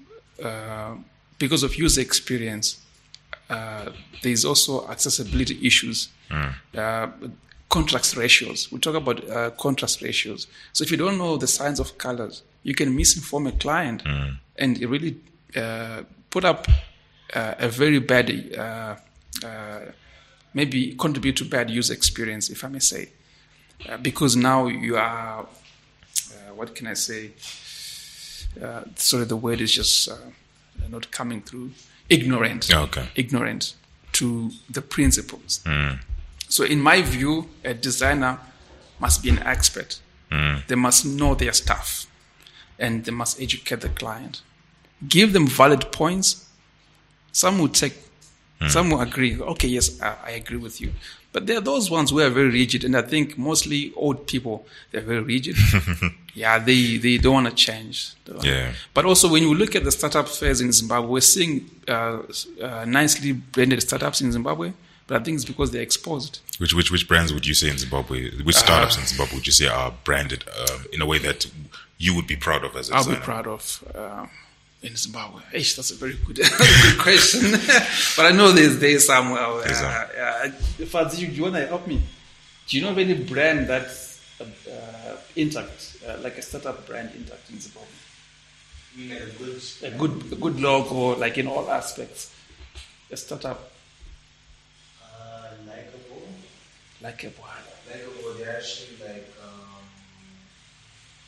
uh, because of user experience, uh, there's also accessibility issues. Uh, contrast ratios. We talk about uh, contrast ratios. So if you don't know the science of colors, you can misinform a client and it really uh, put up uh, a very bad, uh, uh, maybe contribute to bad user experience, if I may say. Uh, because now you are, uh, what can I say? Uh, sorry, the word is just uh, not coming through. Ignorant. Okay. Ignorant to the principles. So, in my view, a designer must be an expert. They must know their stuff and they must educate the client. Give them valid points. Some will take, some will agree. Okay, yes, I, I agree with you. But there are those ones who are very rigid, and I think mostly old people they're very rigid. yeah, they they don't want to change. Yeah. But also, when you look at the startup fairs in Zimbabwe, we're seeing uh, uh, nicely branded startups in Zimbabwe. But I think it's because they're exposed. Which which which brands would you say in Zimbabwe? Which Uh, startups in Zimbabwe would you say are branded um, in a way that you would be proud of as a I'll be proud of uh, in Zimbabwe. Eish, that's a very good, good question. but I know there's there's somewhere. Uh, There's some. uh, Fadzi, you, do you want to help me? Do you know of any brand that's uh, uh, intact, uh, like a startup brand intact in Zimbabwe? I mean, a good, A good, a good logo, like in all aspects. A startup uh, likable, like a one. likable. They're actually like um,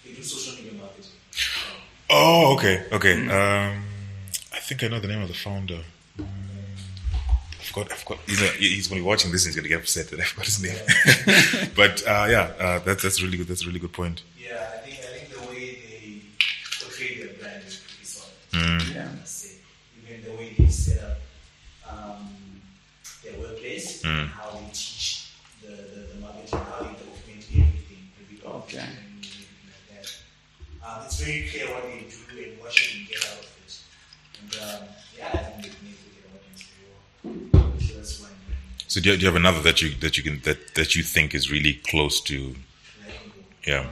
they do social media marketing. Oh, okay, okay. Um, I think I know the name of the founder. Mm, I forgot. I forgot. You know, he's going to be watching this and he's going to get upset that I forgot his name. but uh, yeah, uh, that's that's really good. That's a really good point. Yeah, I think I think the way they portray their brand is pretty solid. Yeah. I must say, even the way they set up um, their workplace, and how they teach the, the, the marketing, how they document everything, every Okay. document, everything like that. Um, it's very clear what they do and what you can get out of it. And um, yeah, I think they connect with their audience very well. So that's one So do you, do you have another that you that you can that that you think is really close to? likable. Yeah.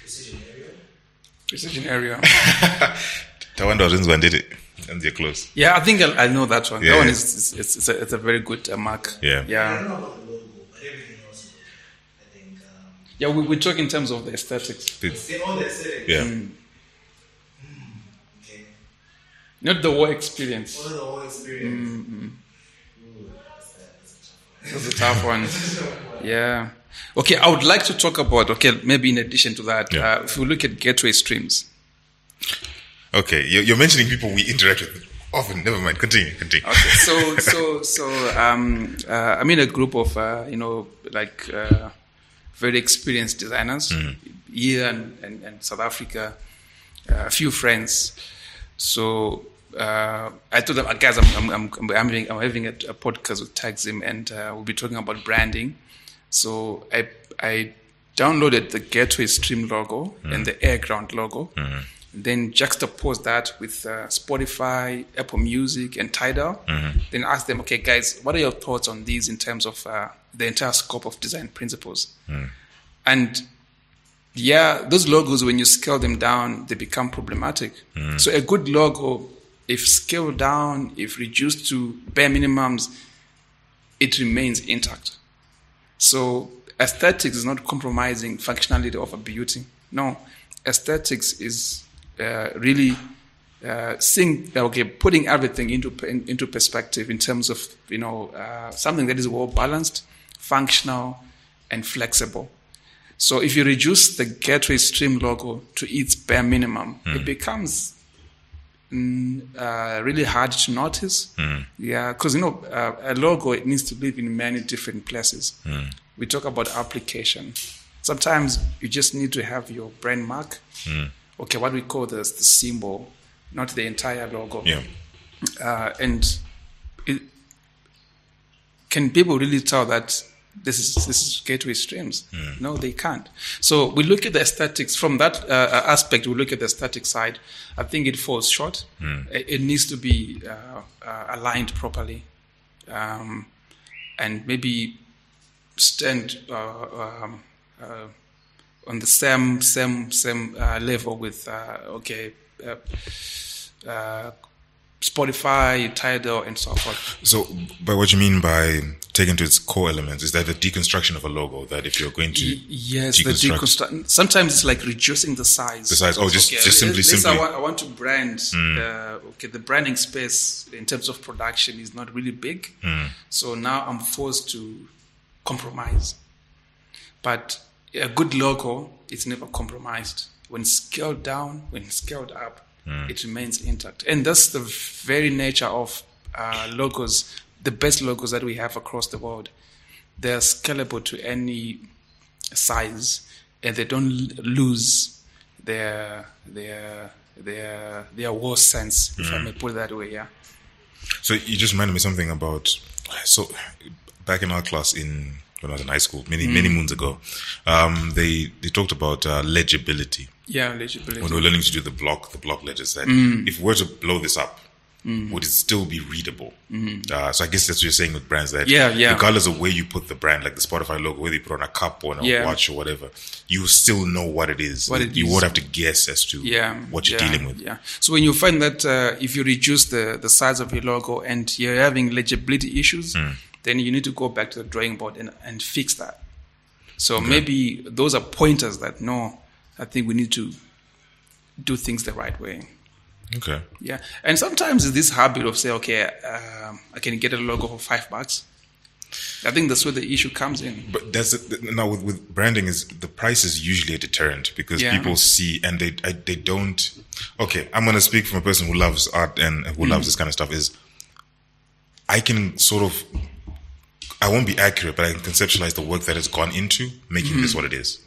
Precision area. Precision area. Tawanda Rinzwan did it, and they're close. yeah, I think I, I know that one. Yeah. That one is is- it's, it's, a, it's a very good uh, mark. Yeah. I Yeah. don't know about the logo, but everything else is okay. I think um, Yeah, we, we talk in terms of the aesthetics, It's- they all the aesthetic. yeah. Okay. not the whole experience. All the whole experience. Ooh, that's, a- that's a tough one. That's a tough one. Yeah. Okay, I would like to talk about, okay, maybe in addition to that, Yeah. uh, if we look at gateway streams. Okay, you're, you're mentioning people we interact with often. Never mind. Continue. Continue. Okay, so, so, so, um, uh, I'm in a group of, uh, you know, like, uh, very experienced designers here and, and, and South Africa, uh, a few friends. So, uh, I told them, guys, I'm, I'm, I'm, I'm having, I'm having a, a podcast with Techzim and uh, we'll be talking about branding. So I, I downloaded the Gateway Stream logo and the Airground logo. Then juxtapose that with uh, Spotify, Apple Music, and Tidal. Then ask them, okay, guys, what are your thoughts on these in terms of uh, the entire scope of design principles? And yeah, those logos, when you scale them down, they become problematic. So a good logo, if scaled down, if reduced to bare minimums, it remains intact. So aesthetics is not compromising functionality over beauty. No, aesthetics is uh, really uh, seeing, okay, putting everything into in, into perspective in terms of you know uh, something that is well balanced, functional, and flexible. So if you reduce the gateway stream logo to its bare minimum, it becomes mm, uh, really hard to notice. Yeah, because you know uh, a logo it needs to live in many different places. We talk about application. Sometimes you just need to have your brand mark. Okay, what we call the, the symbol, not the entire logo. Yeah. Uh, and it, can people really tell that this is this is gateway streams? No, they can't. So we look at the aesthetics from that uh, aspect. We look at the aesthetic side. I think it falls short. It, it needs to be uh, uh, aligned properly, um, and maybe stand uh, um, uh, on the same same same uh, level with uh, okay. Uh, uh, Spotify, Tidal, and so forth. So, by what you mean by taking to its core elements, is that the deconstruction of a logo? That if you're going to Yes, the deconstruct- deconstruct. Sometimes it's like reducing the size. The size. Oh, just- just simply- simply-. I want, I want to brand. Uh, okay, the branding space in terms of production is not really big, Hmm. so now I'm forced to compromise. But a good logo is never compromised. When scaled down, when scaled up, Hmm. it remains intact, and that's the very nature of uh, logos. The best logos that we have across the world, they're scalable to any size, and they don't lose their their their their war sense, if I may put it that way. Yeah. So you just reminded me something about so back in our class in when I was in high school many many moons ago, um, they they talked about uh, legibility Yeah, legibility. when we're learning to do the block the block ledgers. That Mm. if we were to blow this up, would it still be readable? Uh, so I guess that's what you're saying with brands that. Yeah, yeah. regardless of where you put the brand, like the Spotify logo, whether you put on a cup or on a Yeah. watch or whatever, you still know what it is. What it you is. won't have to guess as to yeah, what you're yeah, dealing with. Yeah. So when you find that uh, if you reduce the, the size of your logo and you're having legibility issues, Hmm. Then you need to go back to the drawing board and, and fix that. So maybe those are pointers that no, I think we need to do things the right way. Okay. Yeah, and sometimes this habit of say, okay, um, I can get a logo for five bucks. I think that's where the issue comes in. But that's it. now with, with branding is the price is usually a deterrent because Yeah. people see and they I, they don't. Okay, I'm gonna speak from a person who loves art and who Mm. loves this kind of stuff. Is I can sort of I won't be accurate, but I can conceptualize the work that has gone into making this Mm. what it is.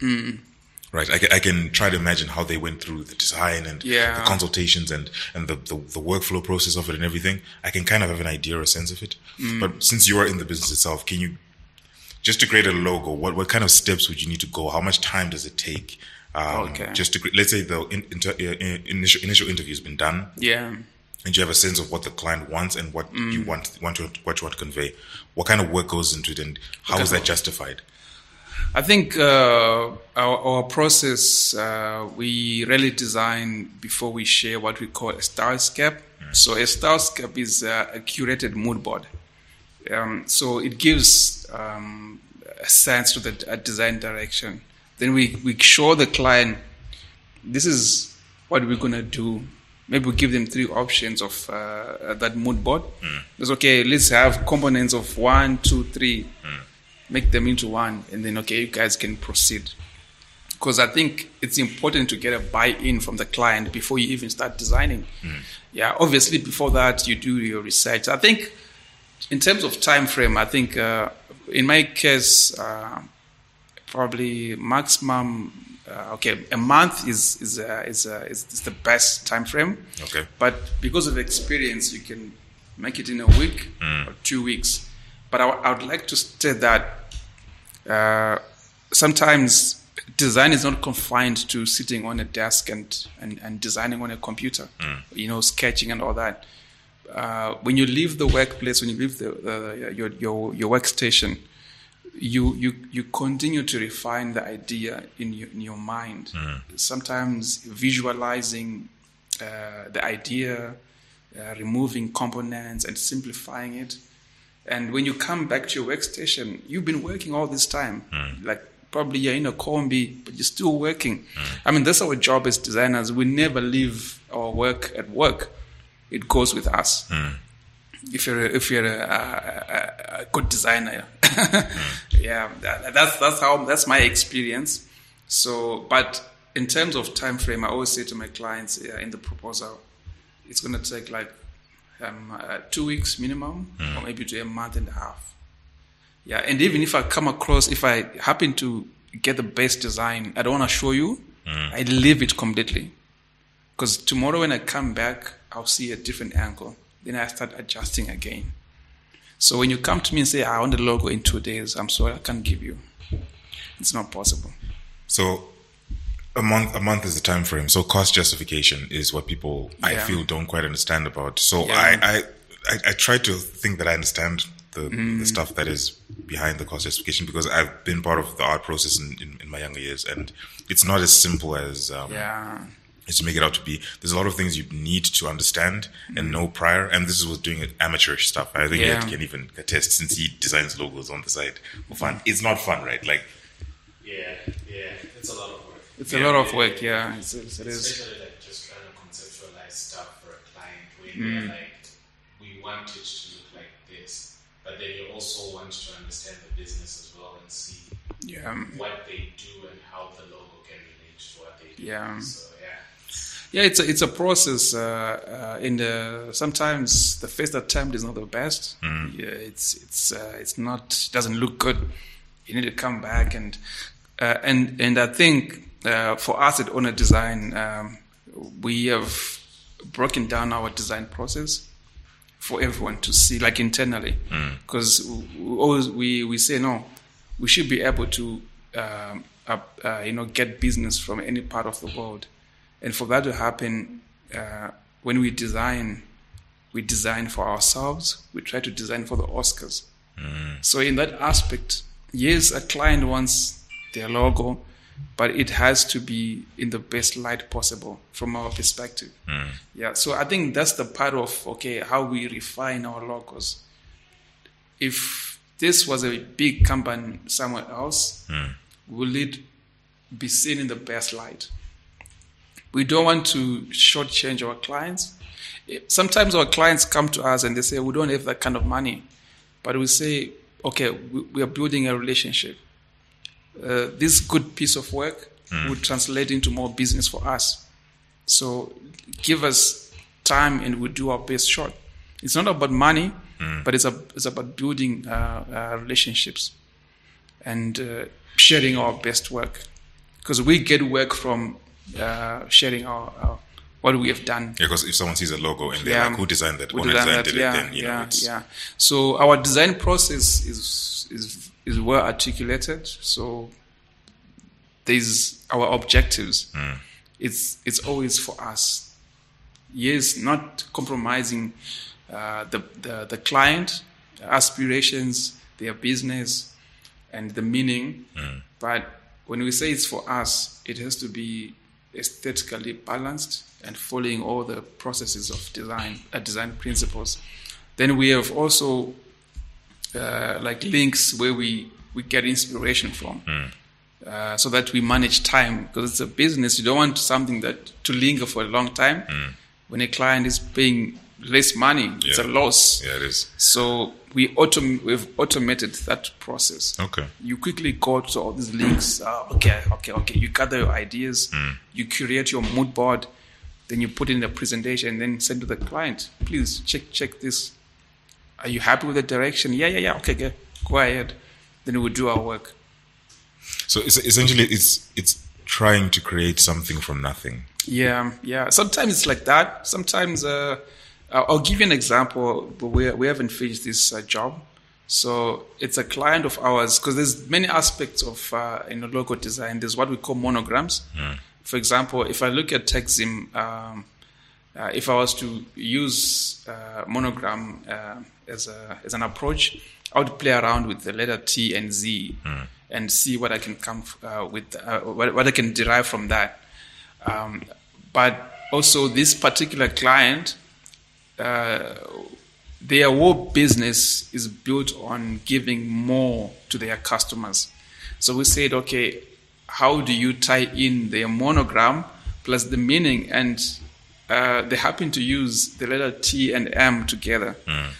Right, I can, I can try to imagine how they went through the design and Yeah. the consultations and, and the, the, the workflow process of it and everything. I can kind of have an idea or a sense of it. Mm. But since you are in the business itself, can you just to create a logo, what, what kind of steps would you need to go? How much time does it take? Um, Okay. Just to, let's say the in, inter, uh, initial, initial interview has been done Yeah. And you have a sense of what the client wants and what Mm. you want, want to, what you want to convey. What kind of work goes into it and how is that justified? I think uh, our, our process, uh, we really design before we share what we call a stylescape. So a stylescape is uh, a curated mood board. Um, so it gives um, a sense to the a design direction. Then we, we show the client this is what we're gonna do. Maybe we give them three options of uh, that mood board. It's okay. Let's have components of one, two, three. Make them into one, and then okay, you guys can proceed. Because I think it's important to get a buy-in from the client before you even start designing. Yeah, obviously before that you do your research. I think in terms of time frame, I think uh, in my case, uh, probably maximum. Uh, okay, a month is is uh, is, uh, is is the best time frame. Okay. But because of experience, you can make it in a week or two weeks. But I, w- I would like to state that uh, sometimes design is not confined to sitting on a desk and, and, and designing on a computer, you know, sketching and all that. Uh, when you leave the workplace, when you leave the, your, your, your workstation, you you you continue to refine the idea in your, in your mind. Sometimes visualizing uh, the idea, uh, removing components and simplifying it. And when you come back to your workstation, you've been working all this time. Like probably you're in a combi, but you're still working. I mean, that's our job as designers. We never leave our work at work. It goes with us if you're a, if you're a, a, a good designer. yeah, that, that's that's how that's my experience. So, but in terms of time frame, I always say to my clients yeah, in the proposal, it's going to take like um, uh, two weeks minimum, or maybe to a month and a half. Yeah, and even if I come across, if I happen to get the best design, I don't want to show you. I leave it completely. Because tomorrow when I come back, I'll see a different angle. Then I start adjusting again. So when you come to me and say, I want the logo in two days, I'm sorry, I can't give you. It's not possible. So a month a month is the time frame. So cost justification is what people I feel don't quite understand about. So Yeah. I, I I I try to think that I understand the, Mm. the stuff that is behind the cost justification because I've been part of the art process in, in, in my younger years and it's not as simple as um, Yeah. As you make it out to be. There's a lot of things you need to understand and mm-hmm. know prior. And this is was doing amateurish stuff. I think Yeah. he can even attest since he designs logos on the side for fun. Mm-hmm. It's not fun, right? Like Yeah, yeah, it's a lot of work. It's a lot of work, yeah. It's, it's, it is. Especially like just trying to conceptualize stuff for a client where mm-hmm. they're like, we want it to look like this, but then you also want to understand the business as well and see Yeah. what they do and how the logo can relate to what they do. Yeah. So yeah. It's a, it's a process. Uh, uh, in the sometimes the first attempt is not the best. Yeah, it's it's uh, it's not doesn't look good. You need to come back and uh, and and I think uh, for us at Owner Design, um, we have broken down our design process for everyone to see, like internally, because we always we we say no, we should be able to um, uh, you know get business from any part of the world, and for that to happen, uh, when we design, we design for ourselves. We try to design for the Oscars. Mm. So in that aspect, yes, a client wants their logo, but it has to be in the best light possible from our perspective. Mm. Yeah. So I think that's the part of okay how we refine our logos. If this was a big company somewhere else, mm. will it be seen in the best light? We don't want to shortchange our clients. Sometimes our clients come to us and they say, We don't have that kind of money. But we say, Okay, we, are building a relationship. Uh, this good piece of work will translate into more business for us. So give us time and we'll do our best shot. It's not about money, but it's, a, it's about building uh, uh, relationships and uh, sharing our best work. Because we get work from uh, sharing our, our what we have done. Yeah, because if someone sees a logo and they're Yeah. like, "Who designed that? Owner designed designed that, it," yeah, then you know yeah, it's yeah. So our design process is is is well articulated. So there's our objectives. It's it's always for us. Yes, not compromising uh, the, the the client aspirations, their business, and the meaning. But when we say it's for us, it has to be aesthetically balanced and following all the processes of design, uh, design principles. Then we have also uh, like links where we, we get inspiration from. Uh, so that we manage time because it's a business. You don't want something that to linger for a long time. When a client is paying less money, it's a loss. yeah, it is. So we autom- we've automated that process. Okay. You quickly go to all these links. Uh, okay, okay, okay. You gather your ideas. You curate your mood board. Then you put in a presentation. and Then send to the client. Please check check this. Are you happy with the direction? Yeah, yeah, yeah. Okay, go, go ahead. Then we will do our work. So it's, essentially, it's it's trying to create something from nothing. Yeah, yeah. Sometimes it's like that. Sometimes uh, I'll I'll give you an example. But we we haven't finished this uh, job, so it's a client of ours because there's many aspects of uh, logo design. There's what we call monograms. For example, if I look at Techzim, um, uh, if I was to use uh, monogram uh, as a as an approach, I would play around with the letter T and Z and see what I can come uh, with, uh, what, what I can derive from that. Um, but also, this particular client, uh, their whole business is built on giving more to their customers. So we said, okay, how do you tie in their monogram plus the meaning? And uh, they happen to use the letter T and M together.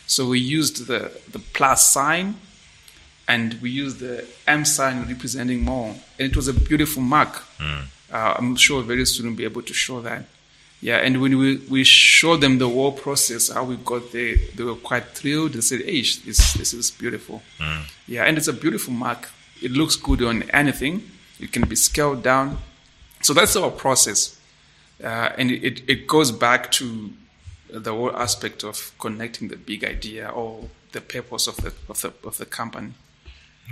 So we used the, the plus sign and we used the M sign representing more. And it was a beautiful mark. Uh, I'm sure very soon we'll be able to show that. Yeah, and when we, we showed them the whole process, how we got there, they were quite thrilled. They said, hey, this, this is beautiful. Yeah, and it's a beautiful mark. It looks good on anything. It can be scaled down. So that's our process. Uh, and it, it goes back to the whole aspect of connecting the big idea or the purpose of the, of the, of the company.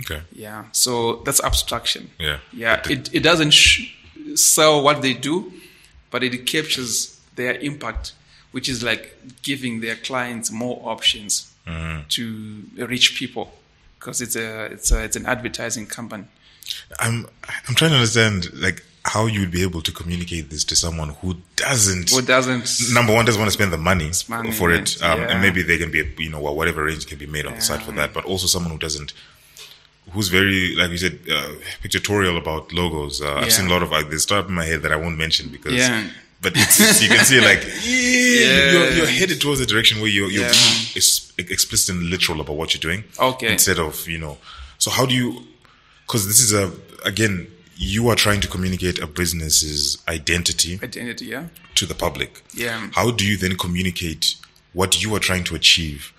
Okay. Yeah. So that's abstraction. Yeah. Yeah. It, it doesn't sh- sell what they do, but it captures their impact, which is like giving their clients more options to reach people because it's a, it's a, it's an advertising company. I'm I'm trying to understand like how you would be able to communicate this to someone who doesn't Who doesn't, number one doesn't want to spend the money, money, for it, um, yeah. and maybe they can be you know whatever range can be made on the side for that, but also someone who doesn't. Who's very, like you said, uh, pictorial about logos. Uh, I've seen a lot of like, there's stuff in my head that I won't mention because, Yeah. but it's, it's, you can see like, yeah, you're, you're headed towards the direction where you're, you're Yeah. being ex- explicit and literal about what you're doing. Okay. Instead of, you know, so how do you, cause this is a, again, you are trying to communicate a business's identity identity. Yeah. to the public. Yeah. How do you then communicate what you are trying to achieve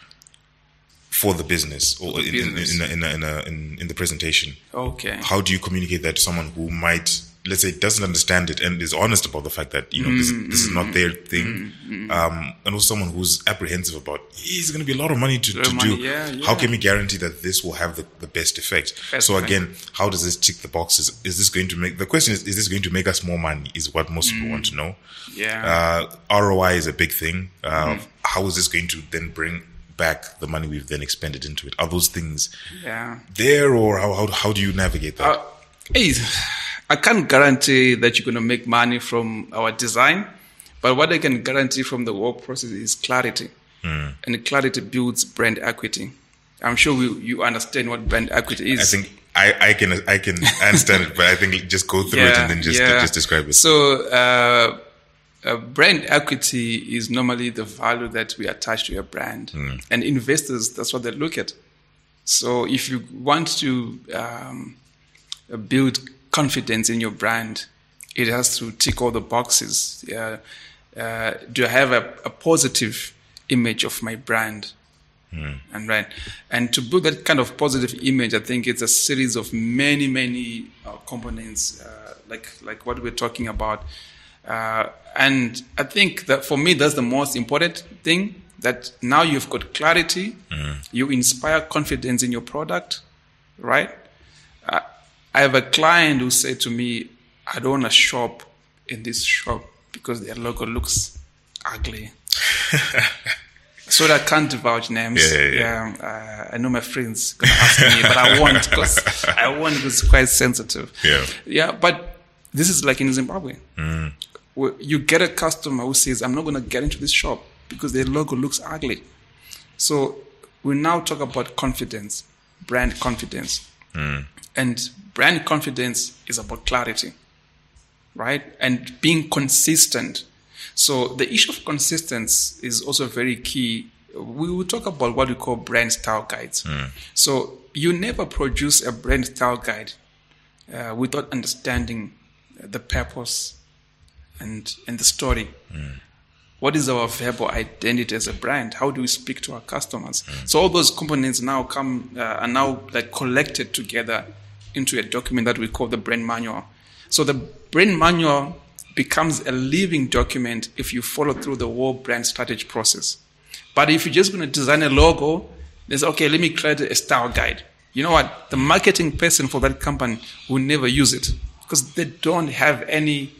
for the business or in, in, business. in, a, in, a, in, a, in, in the presentation? Okay. How do you communicate that to someone who might, let's say, doesn't understand it and is honest about the fact that you know this, this is not their thing, um, and also someone who's apprehensive about it's going to be a lot of money to, to money, do. yeah, How can we guarantee that this will have the, the best effect? Best so effect. again, how does this tick the boxes? Is this going to make the question is is this going to make us more money? Is what most people want to know. Yeah. Uh, ROI is a big thing. Uh, How is this going to then bring back the money we've then expended into it? Are those things yeah. there, or how how, how do you navigate that? Uh, hey, I can't guarantee that you're going to make money from our design, but what I can guarantee from the work process is clarity. And clarity builds brand equity. I'm sure we, you understand what brand equity is. I think I, I can I can understand it, but I think just go through it and then just yeah. just describe it. So, uh, uh, brand equity is normally the value that we attach to a brand, and investors that's what they look at. So, if you want to um, build confidence in your brand, it has to tick all the boxes. Uh, uh, do I have a, a positive image of my brand? And right, and to build that kind of positive image, I think it's a series of many, many uh, components, uh, like like what we're talking about. Uh, and I think that for me, that's the most important thing. That now you've got clarity, you inspire confidence in your product, right? Uh, I have a client who said to me, "I don't want to shop in this shop because their logo looks ugly." so that I can't divulge names. Yeah, yeah, uh, I know my friends gonna ask me, but I won't because I won't because it's quite sensitive. Yeah. yeah. But this is like in Zimbabwe, where you get a customer who says, "I'm not gonna get into this shop because their logo looks ugly." So we now talk about confidence, brand confidence, and brand confidence is about clarity right? And being consistent. So the issue of consistency is also very key. We will talk about what we call brand style guides. So you never produce a brand style guide uh, without understanding the purpose and and the story. What is our verbal identity as a brand? How do we speak to our customers? So all those components now come uh, are now like collected together into a document that we call the brand manual. So the brand manual becomes a living document if you follow through the whole brand strategy process. But if you're just going to design a logo, there's okay, let me create a style guide. You know what? The marketing person for that company will never use it because they don't have any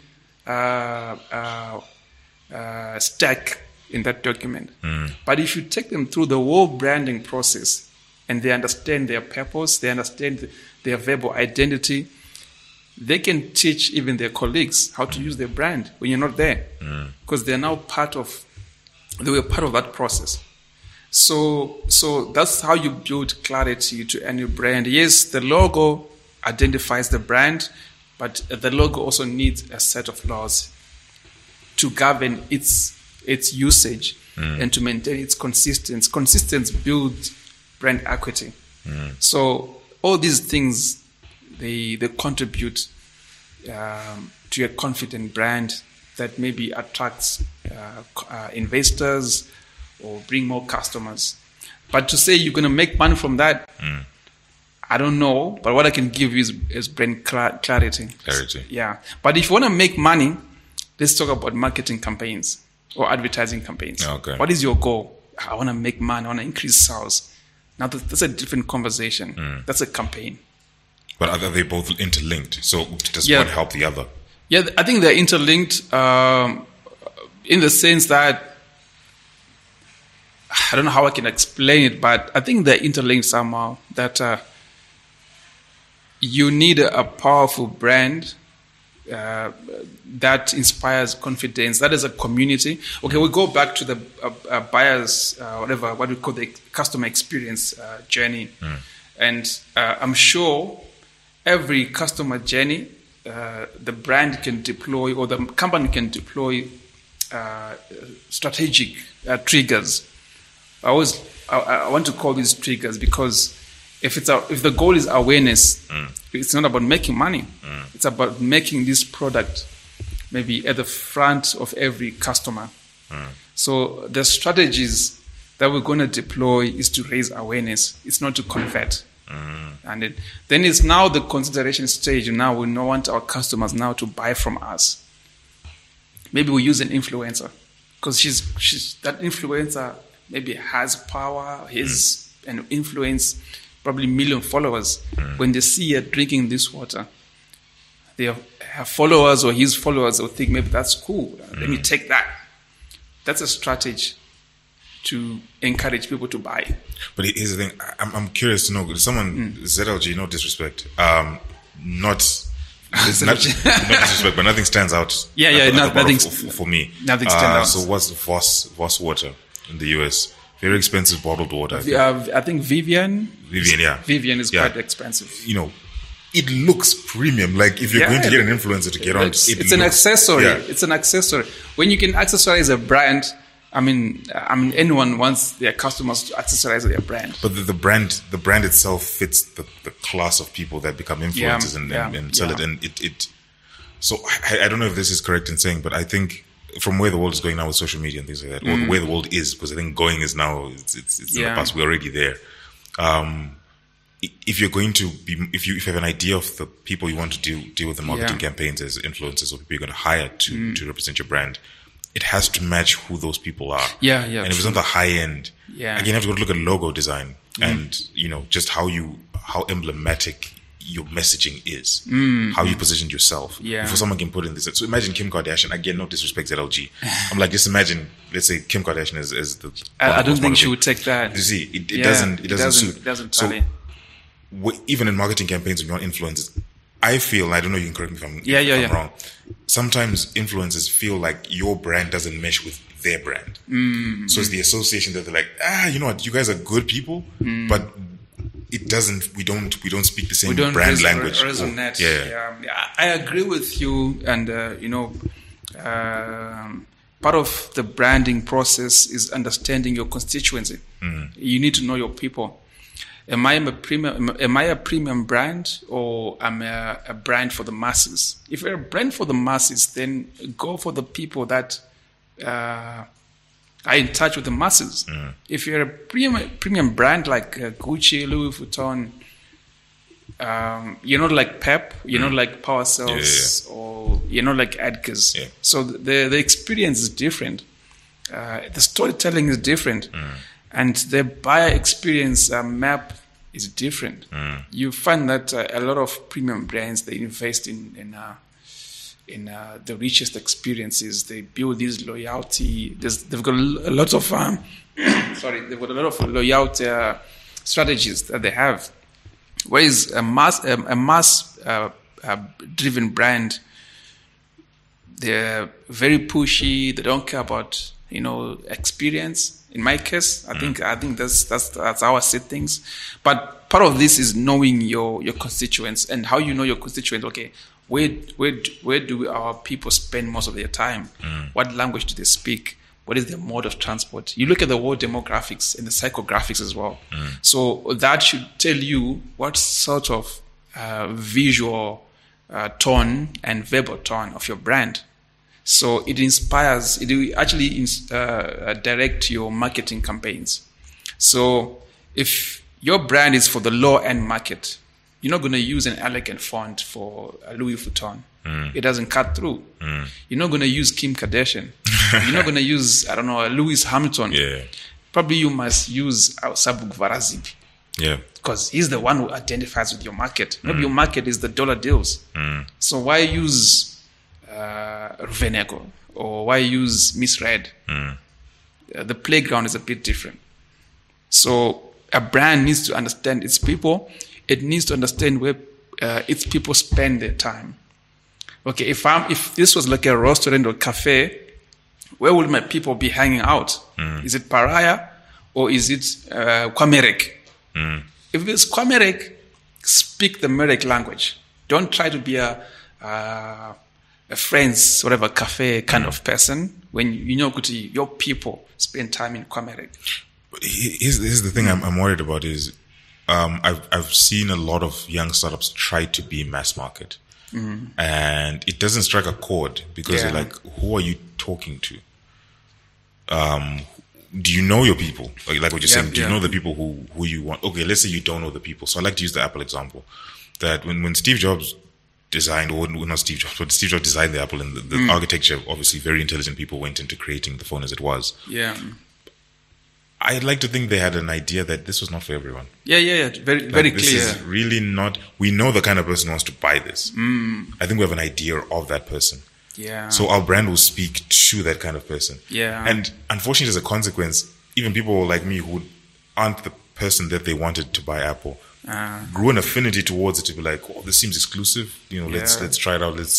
Uh, uh, uh, stack in that document. Hmm. But if you take them through the whole branding process and they understand their purpose, they understand their verbal identity, they can teach even their colleagues how to use their brand when you're not there. Hmm. Because they're now part of they were part of that process. So so that's how you build clarity to any brand. Yes the logo identifies the brand but the logo also needs a set of laws to govern its its usage and to maintain its consistency consistency builds brand equity. So all these things they they contribute um, to a confident brand that maybe attracts uh, uh, investors or bring more customers. But to say you're going to make money from that, I don't know. But what I can give you is, is brand cla- clarity. Clarity. Yeah. But if you want to make money, let's talk about marketing campaigns or advertising campaigns. Okay. What is your goal? I want to make money. I want to increase sales. Now that's a different conversation. That's a campaign. But are they both interlinked? So does Yeah. one help the other? Yeah, I think they're interlinked um, in the sense that I don't know how I can explain it, but I think they're interlinked somehow. That uh, you need a, powerful brand uh, that inspires confidence. That is a community. Okay, we go back to the uh, uh, buyers, uh, whatever, what we call the customer experience uh, journey. And uh, I'm sure every customer journey, uh, the brand can deploy or the company can deploy uh, strategic uh, triggers. I always I, I want to call these triggers because if it's a, if the goal is awareness, mm. it's not about making money. Mm. It's about making this product maybe at the front of every customer. Mm. So the strategies that we're going to deploy is to raise awareness. It's not to convert. Mm-hmm. And it, then it's now the consideration stage. Now we don't want our customers now to buy from us. Maybe we use an influencer because she's she's that influencer maybe has power, has an influence, probably million followers. When they see her drinking this water, their her followers or his followers will think maybe that's cool. Let me take that. That's a strategy to encourage people to buy. But here's the thing. I'm, I'm curious to know. Someone ZLG, no disrespect. Um, not. Not, not disrespect, but nothing stands out. Yeah, yeah, the- at no- the bottom nothing- for, for me. nothing stands Uh, out. So what's Voss Voss water in the US? Very expensive bottled water. I think. Uh, I think Vivian. Vivian, yeah. Vivian is Yeah. quite expensive. You know, it looks premium. Like if you're Yeah. going to get an influencer to get on, It's, it it's an accessory. Yeah. It's an accessory. When you can accessorize a brand, I mean, I mean, anyone wants their customers to accessorize their brand. But the, the brand, the brand itself fits the, the class of people that become influencers and, yeah, and, and sell yeah. it. And it, it, so I, I don't know if this is correct in saying, but I think from where the world is going now with social media and things like that, or where the world is, because I think going is now, it's, it's, it's in the Mm. Past. We're already there. Um, if you're going to be, if you, if you have an idea of the people you want to deal, deal with the marketing Yeah. Mm. campaigns as influencers or people you're going to hire to, to represent your brand, it has to match who those people are. Yeah, yeah, And if it's on the high end, Yeah. Mm. again, you have to go look at logo design and you know just how you how emblematic your messaging is, how you positioned yourself. Mm. Yeah. Before someone can put in this, so imagine Kim Kardashian. Again, no disrespect LG. I'm like, just imagine, let's say Kim Kardashian is, is the. I, I don't think she would take that. You see, it, it Yeah, doesn't. It doesn't, suit. It doesn't so w- even in marketing campaigns, when you're influencers, I feel, I don't know, you can correct me if I'm, Yeah, if yeah, I'm yeah. wrong. Sometimes influencers feel like your brand doesn't mesh with their brand. Mm. So it's the association that they're like, ah, you know what, you guys are good people, but it doesn't, we don't, we don't speak the same brand res- language. resonate. Yeah. yeah. Yeah, I agree with you, and uh, you know, um, part of the branding process is understanding your constituency. You need to know your people. Am I a premium? Am I a premium brand, or am I a, a brand for the masses? If you're a brand for the masses, then go for the people that uh, are in touch with the masses. If you're a premium premium brand like uh, Gucci, Louis Vuitton, um, you're not like Pep, you're not like Power Sales, or you're not like. Yeah. So the the experience is different. Uh, the storytelling is different, and the buyer experience uh, map is different. You find that uh, a lot of premium brands they invest in in uh, in uh, the richest experiences. They build this loyalty. There's, they've got a lot of um, sorry, they've got a lot of loyalty uh, strategies that they have. Whereas a mass a, a mass uh, uh, driven brand, they're very pushy. They don't care about you know experience. In my case, I think I think that's that's that's how I see things. But part of this is knowing your your constituents and how you know your constituents. Okay, where where where do our people spend most of their time? What language do they speak? What is their mode of transport? You look at the world demographics and the psychographics as well. So that should tell you what sort of uh, visual uh, tone and verbal tone of your brand. So it inspires, it will actually ins- uh, direct your marketing campaigns. So if your brand is for the low end market, you're not going to use an elegant font for a Louis Vuitton. It doesn't cut through. You're not going to use Kim Kardashian. you're not going to use, I don't know, a Lewis Hamilton. Yeah. Probably you must use uh, Sabhuku Vharazipi Yeah. because he's the one who identifies with your market. Maybe your market is the dollar deals. So why use uh, Venego or why use Misread? Uh, the playground is a bit different. So a brand needs to understand its people. It needs to understand where uh, its people spend their time. Okay, if I'm if this was like a restaurant or cafe, where will my people be hanging out? Is it Pariah or is it uh, KwaMereki? If it's KwaMereki, speak the Mereki language. Don't try to be a, uh, a friends, whatever, cafe kind of person when you know your people spend time in KwaMereki. Here's, here's the thing I'm, I'm worried about is um, I've, I've seen a lot of young startups try to be mass market. And it doesn't strike a chord because Yeah. you're like, who are you talking to? Um, do you know your people? Like, like what you're Yeah, saying, do you know the people who, who you want? Okay, let's say you don't know the people. So I like to use the Apple example that when, when Steve Jobs designed, or not Steve Jobs, but Steve Jobs designed the Apple and the, the Mm. architecture, obviously very intelligent people went into creating the phone as it was. Yeah. I'd like to think they had an idea that this was not for everyone. Yeah, yeah, yeah. Very, Like, very this clear. This is really not. We know the kind of person who wants to buy this. I think we have an idea of that person. yeah. So our brand will speak to that kind of person. Yeah. And unfortunately, as a consequence, even people like me who aren't the person that they wanted to buy Apple Uh, grew an affinity towards it to be like, oh, this seems exclusive. You know, let's let's try it out. Let's.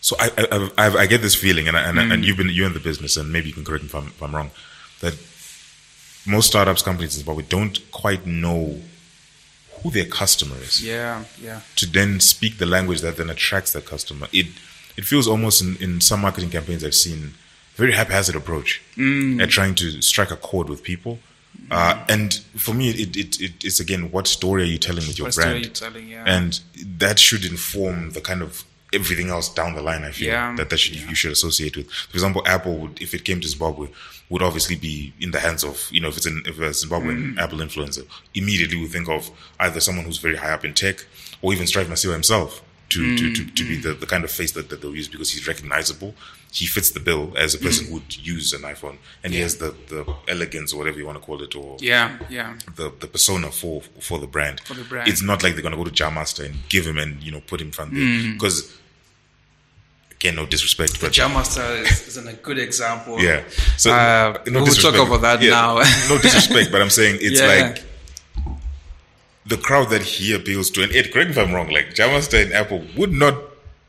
So I I, I, I get this feeling, and I, and, Mm. and you've been you're in the business, and maybe you can correct me if I'm, if I'm wrong, that most startups companies but we don't quite know who their customer is yeah, yeah. to then speak the language that then attracts that customer. It it feels almost in, in some marketing campaigns I've seen very haphazard approach Mm. at trying to strike a chord with people. Uh, and for me, it, it, it it's again, what story are you telling with your What story brand? you telling, yeah. And that should inform the kind of everything else down the line. I feel Yeah, that that should, you should associate with. For example, Apple would, if it came to Zimbabwe, would obviously be in the hands of you know if it's an if a Zimbabwean Mm. Apple influencer, immediately we think of either someone who's very high up in tech or even Strive Masiyiwa himself. To, to, to, to be Mm. the, the kind of face that, that they'll use because he's recognizable. He fits the bill as a person Mm. who would use an iPhone and he has the, the elegance or whatever you want to call it or Yeah, yeah. the, the persona for for the brand. For the brand. It's not like they're gonna go to Jah Master and give him and you know put him front there Mm. because again, no disrespect, but Jah Master is, is a good example. yeah. So Uh, no we'll talk about that Yeah, now. no disrespect, but I'm saying it's Yeah. like the crowd that he appeals to. And Ed, correct me if I'm wrong. Like Jah Master and Apple would not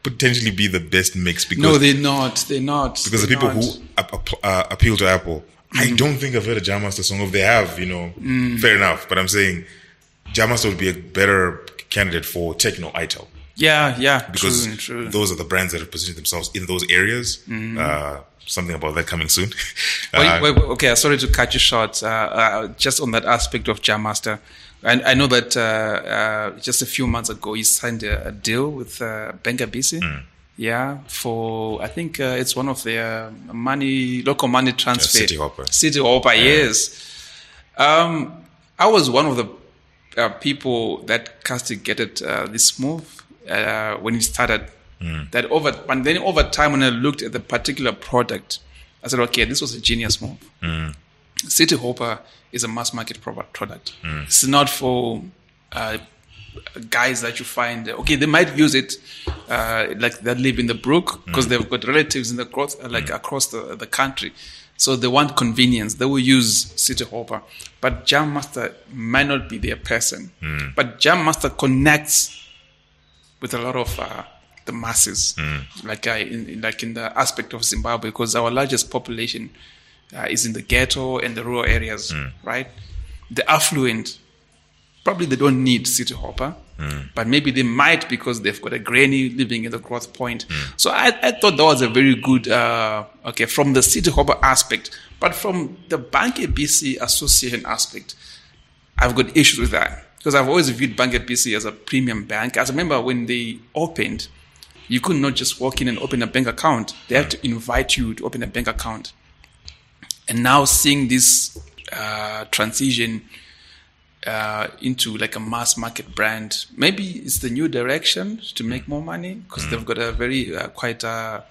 potentially be the best mix because no, they're not. They're not. because the They're people not. who ap- uh, appeal to Apple, I Mm. don't think I've heard a Jah Master song. If they have, you know, fair enough. But I'm saying Jah Master would be a better candidate for Tecno ITEL Yeah, yeah. because true, true. Mm-hmm. those are the brands that have positioned themselves in those areas. Uh, something about that coming soon. Wait, Uh, wait, wait, okay, sorry to cut you short. Uh, uh, just on that aspect of Jah Master, I, I know that uh, uh, just a few months ago he signed a, a deal with uh, BC. Hmm. Yeah, for I think uh, it's one of their money local money transfer. City Hopper. City Hopper, yes. Um, I was one of the uh, people that castigated uh, this move uh, when it started. That over, and then over time, when I looked at the particular product, I said, okay, this was a genius move. City Hopper is a mass market pro- product. It's not for uh, guys that you find. Okay, they might use it, uh, like that live in the brook because they've got relatives in the cross, uh, like across the, the country. So they want convenience. They will use City Hopper, but Jah Master might not be their person. But Jah Master connects with a lot of uh, the masses, like uh, in, like in the aspect of Zimbabwe, because our largest population uh, is in the ghetto and the rural areas, right? The affluent probably they don't need City Hopper, but maybe they might because they've got a granny living in the growth point. So I, I thought that was a very good, uh, okay, from the City Hopper aspect, but from the Bank ABC Association aspect, I've got issues with that because I've always viewed Bank ABC as a premium bank. I remember when they opened, you could not just walk in and open a bank account. They had to invite you to open a bank account. And now seeing this uh, transition uh, into like a mass market brand, maybe it's the new direction to make more money because they've got a very uh, quite uh,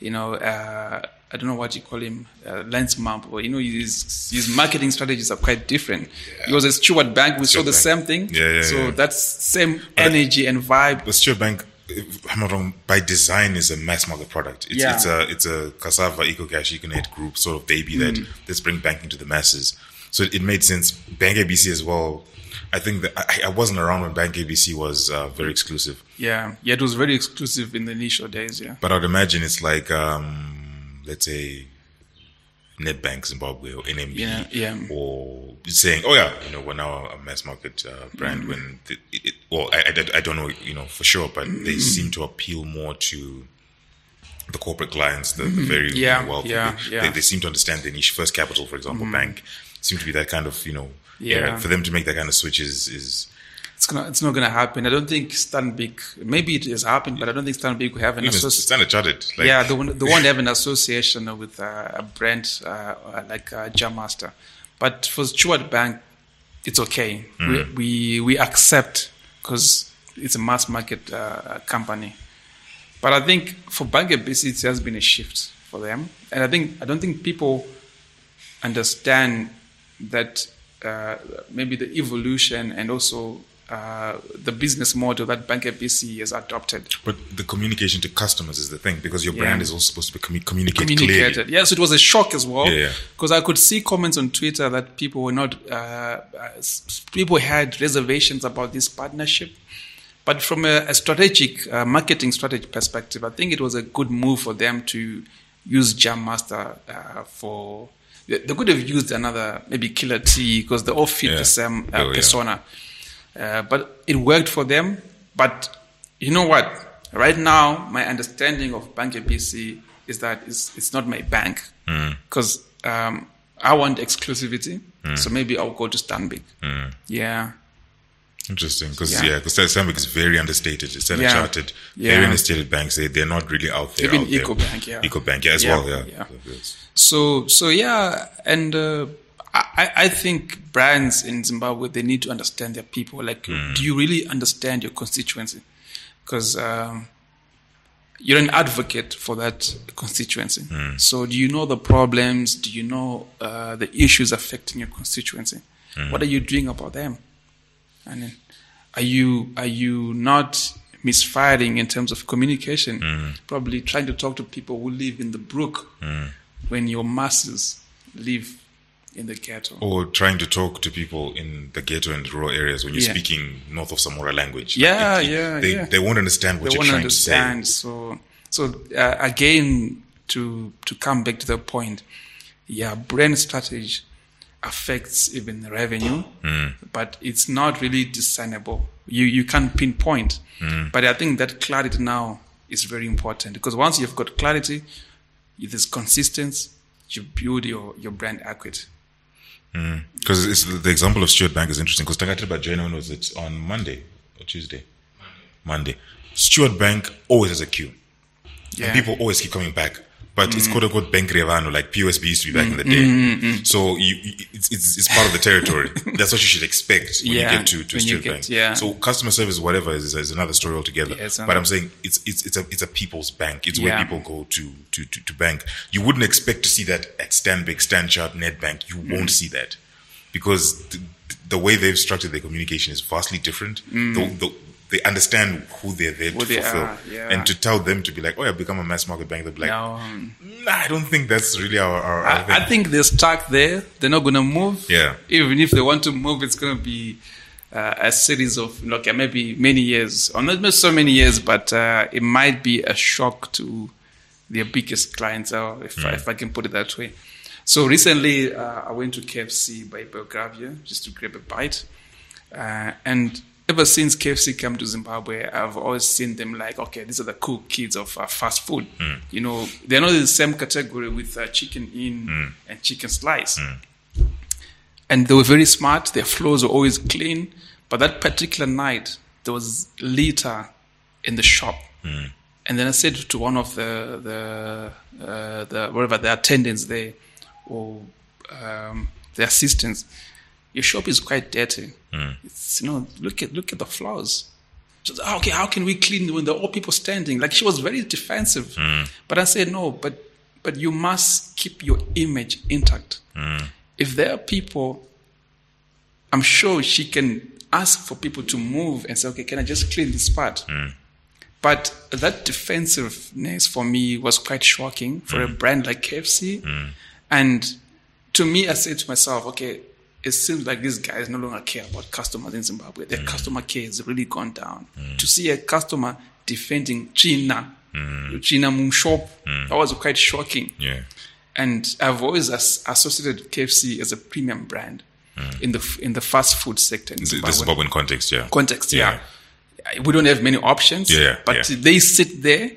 you know uh, I don't know what you call him uh, lens map or you know his his marketing strategies are quite different. He was a Steward Bank, we saw the Bank. same thing. Yeah, yeah, so yeah. that's same energy and vibe. But Steward Bank, if I'm not wrong, by design is a mass market product. It's, Yeah. it's a it's a cassava ecocash econet group sort of baby that Mm. let's bring banking to the masses. So it made sense. Bank ABC as well. I think that I, I wasn't around when Bank ABC was uh, very exclusive, Yeah, yeah, it was very exclusive in the initial days. Yeah, but I'd imagine it's like um, let's say Nedbank Zimbabwe or NMB Yeah, yeah. or saying, oh yeah, you know, we're now a mass market uh, brand. Mm-hmm. When the, it, well, I, I, I don't know, you know, for sure, but they seem to appeal more to the corporate clients, the, the very Mm-hmm. Yeah, you know, wealthy. yeah, they, yeah. They, they seem to understand the niche. First Capital, for example, bank seem to be that kind of, you know, Yeah. area. For them to make that kind of switch is, is it's gonna, it's not gonna happen. I don't think Stanbic. Maybe it has happened, but I don't think Stanbic will have an association. Chartered. Like, yeah, they won't, they won't have an association with uh, a brand uh, like uh, Jah Master. But for Steward Bank, it's okay. We, we we accept because it's a mass market uh, company. But I think for Bank it has been a shift for them, and I think I don't think people understand that uh, maybe the evolution and also uh, the business model that Bank ABC has adopted. But the communication to customers is the thing because your Yeah. brand is also supposed to be commu- communicate communicated. clearly. Yes, it was a shock as well. Yeah, yeah. Because I could see comments on Twitter that people were not, uh, uh, people had reservations about this partnership. But from a, a strategic uh, marketing strategy perspective, I think it was a good move for them to use Jah Master uh, for. They could have used another maybe Killer T because they all fit the same uh, Oh, persona. Uh, but it worked for them. But you know what? Right now, my understanding of Bank ABC is that it's, it's not my bank Mm. because um, I want exclusivity. So maybe I'll go to Stanbic. Mm. Yeah. Interesting, because Yeah. yeah, because Stanbic is very understated. It's Yeah. Chartered, Yeah. very understated banks. They they're not really out there. Even. EcoBank, yeah. EcoBank, yeah, as Yeah, well. Yeah, yeah. So so yeah, and uh, I I think brands in Zimbabwe they need to understand their people. Like, hmm. do you really understand your constituency? Because um, you're an advocate for that constituency. Hmm. So do you know the problems? Do you know uh, the issues affecting your constituency? Hmm. What are you doing about them? And then, are you are you not misfiring in terms of communication? Probably trying to talk to people who live in the brook when your masses live in the ghetto. Or trying to talk to people in the ghetto and rural areas when you're Yeah. speaking north of Samora language. Yeah, Like, it- yeah, They yeah. they won't understand what they you're won't trying understand. So, so uh, again, to to come back to the point, yeah, brand strategy affects even the revenue, but it's not really discernible. You you can't pinpoint. But I think that clarity now is very important because once you've got clarity, there's consistency. You build your your brand equity. Mm. Because it's the example of Steward Bank is interesting. Because Takatiba joined when was it on Monday or Tuesday? Monday. Steward Bank always has a queue. Yeah. And people always keep coming back. But it's Mm. quote unquote Bank Revano, like POSB used to be back in the day. Mm-hmm, So you, it's, it's, it's part of the territory. That's what you should expect when Yeah, you get to, to you Steward get- Bank. yeah. So customer service, whatever, is, is another story altogether. Yeah, but I'm saying it's, it's, it's a, it's a people's bank. It's where people go to, to, to, to bank. You wouldn't expect to see that at Stanbic, Stanchart, Nedbank. You Mm. won't see that because th- the way they've structured their communication is vastly different. The, the, they understand who they're there Mm. Who to they fulfill, are, yeah. and to tell them to be like, "Oh, yeah, become a mass market bank." They'll be like, No, "Nah, I don't think that's really our, our, our I, I think they're stuck there. They're not going to move. Yeah. Even if they want to move, it's going to be uh, a series of, okay, maybe many years, or not so many years, but uh, it might be a shock to their biggest clientele, if, I, if I can put it that way. So recently, uh, I went to KFC by Belgravia just to grab a bite. Uh, and ever since KFC came to Zimbabwe, I've always seen them like, okay, these are the cool kids of uh, fast food. You know, they're not in the same category with uh, Chicken Inn and Chicken Slice. And they were very smart. Their floors were always clean. But that particular night, there was litter in the shop. And then I said to one of the the uh, the whatever the attendants there or um, the assistants, your shop is quite dirty. Hmm. It's, you know, look at look at the was, "Ah, okay, how can we clean when there are all people standing? Like she was very defensive. Hmm. But I said no, but but you must keep your image intact. Hmm. If there are people, I'm sure she can ask for people to move and say, okay, can I just clean this part? But that defensiveness for me was quite shocking for a brand like KFC. And to me, I said to myself, okay, it seems like these guys no longer care about customers in Zimbabwe. Their mm. customer care has really gone down. Mm. To see a customer defending China, mm. China Moon shop, that was quite shocking. yeah, And I've always as- associated KFC as a premium brand in the f- in the fast food sector in the, Zimbabwe the Zimbabwean context, yeah, context. Yeah. Yeah. we don't have many options. Yeah, but yeah. they sit there.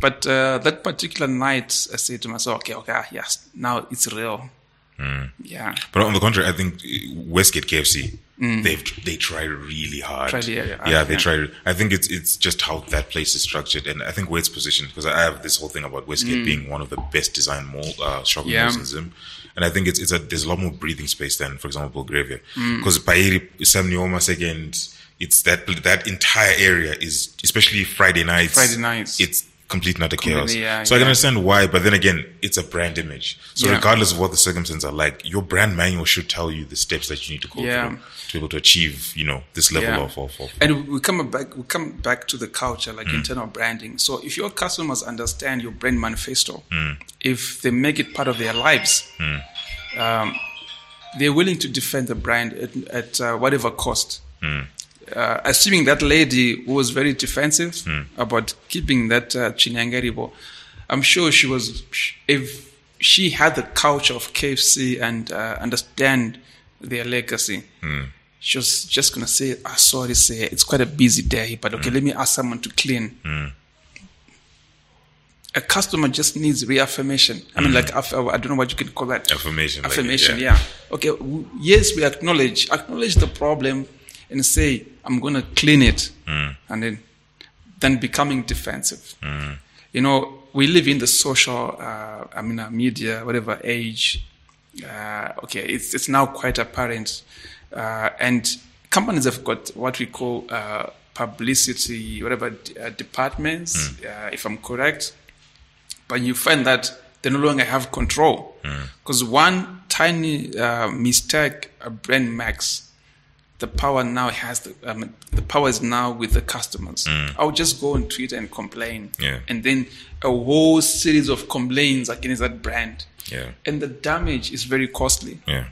But uh, that particular night, I said to myself, okay, okay, ah, yes, now it's real. Hmm. Yeah, But on the contrary, I think uh, Westgate KFC, they've they tried really hard. Tried, yeah, yeah, yeah, they yeah. tried. I think it's it's just how that place is structured, and I think where it's positioned because I have this whole thing about Westgate being one of the best designed mall uh, shopping Mm. Yeah. malls in Zim, and I think it's it's a there's a lot more breathing space than, for example, Belgravia, Mm. because Pairi, Sam Nujoma second, it's that that entire area is especially Friday nights. Friday nights. it's complete not a chaos. Yeah, so I can understand why, but then again, it's a brand image. So Yeah. regardless of what the circumstances are like, your brand manual should tell you the steps that you need to go Yeah. through to be able to achieve, you know, this level Yeah. of, of, of and we come back. We come back to the culture, like Hmm. internal branding. So if your customers understand your brand manifesto, Hmm. if they make it part of their lives, um, they're willing to defend the brand at, at uh, whatever cost. Uh, assuming that lady was very defensive about keeping that uh, Chinyangaribo, I'm sure she was. If she had the culture of KFC and uh, understand their legacy, she was just gonna say, "Ah, sorry, say it's quite a busy day, but okay, let me ask someone to clean." A customer just needs reaffirmation. I mean, like I don't know what you can call that. Affirmation, like, Affirmation, yeah. yeah. Okay. Yes, we acknowledge acknowledge the problem and say, "I'm gonna clean it," and then then becoming defensive. You know, we live in the social, uh, I mean, uh, media, whatever age. Uh, okay, it's it's now quite apparent, uh, and companies have got what we call uh, publicity, whatever uh, departments, uh, if I'm correct. But you find that they no longer have control because one tiny uh, mistake a brand makes the power now has the um, the power is now with the customers. I'll just go on Twitter and complain, Yeah. and then a whole series of complaints against that brand, Yeah. and the damage is very costly. Yeah.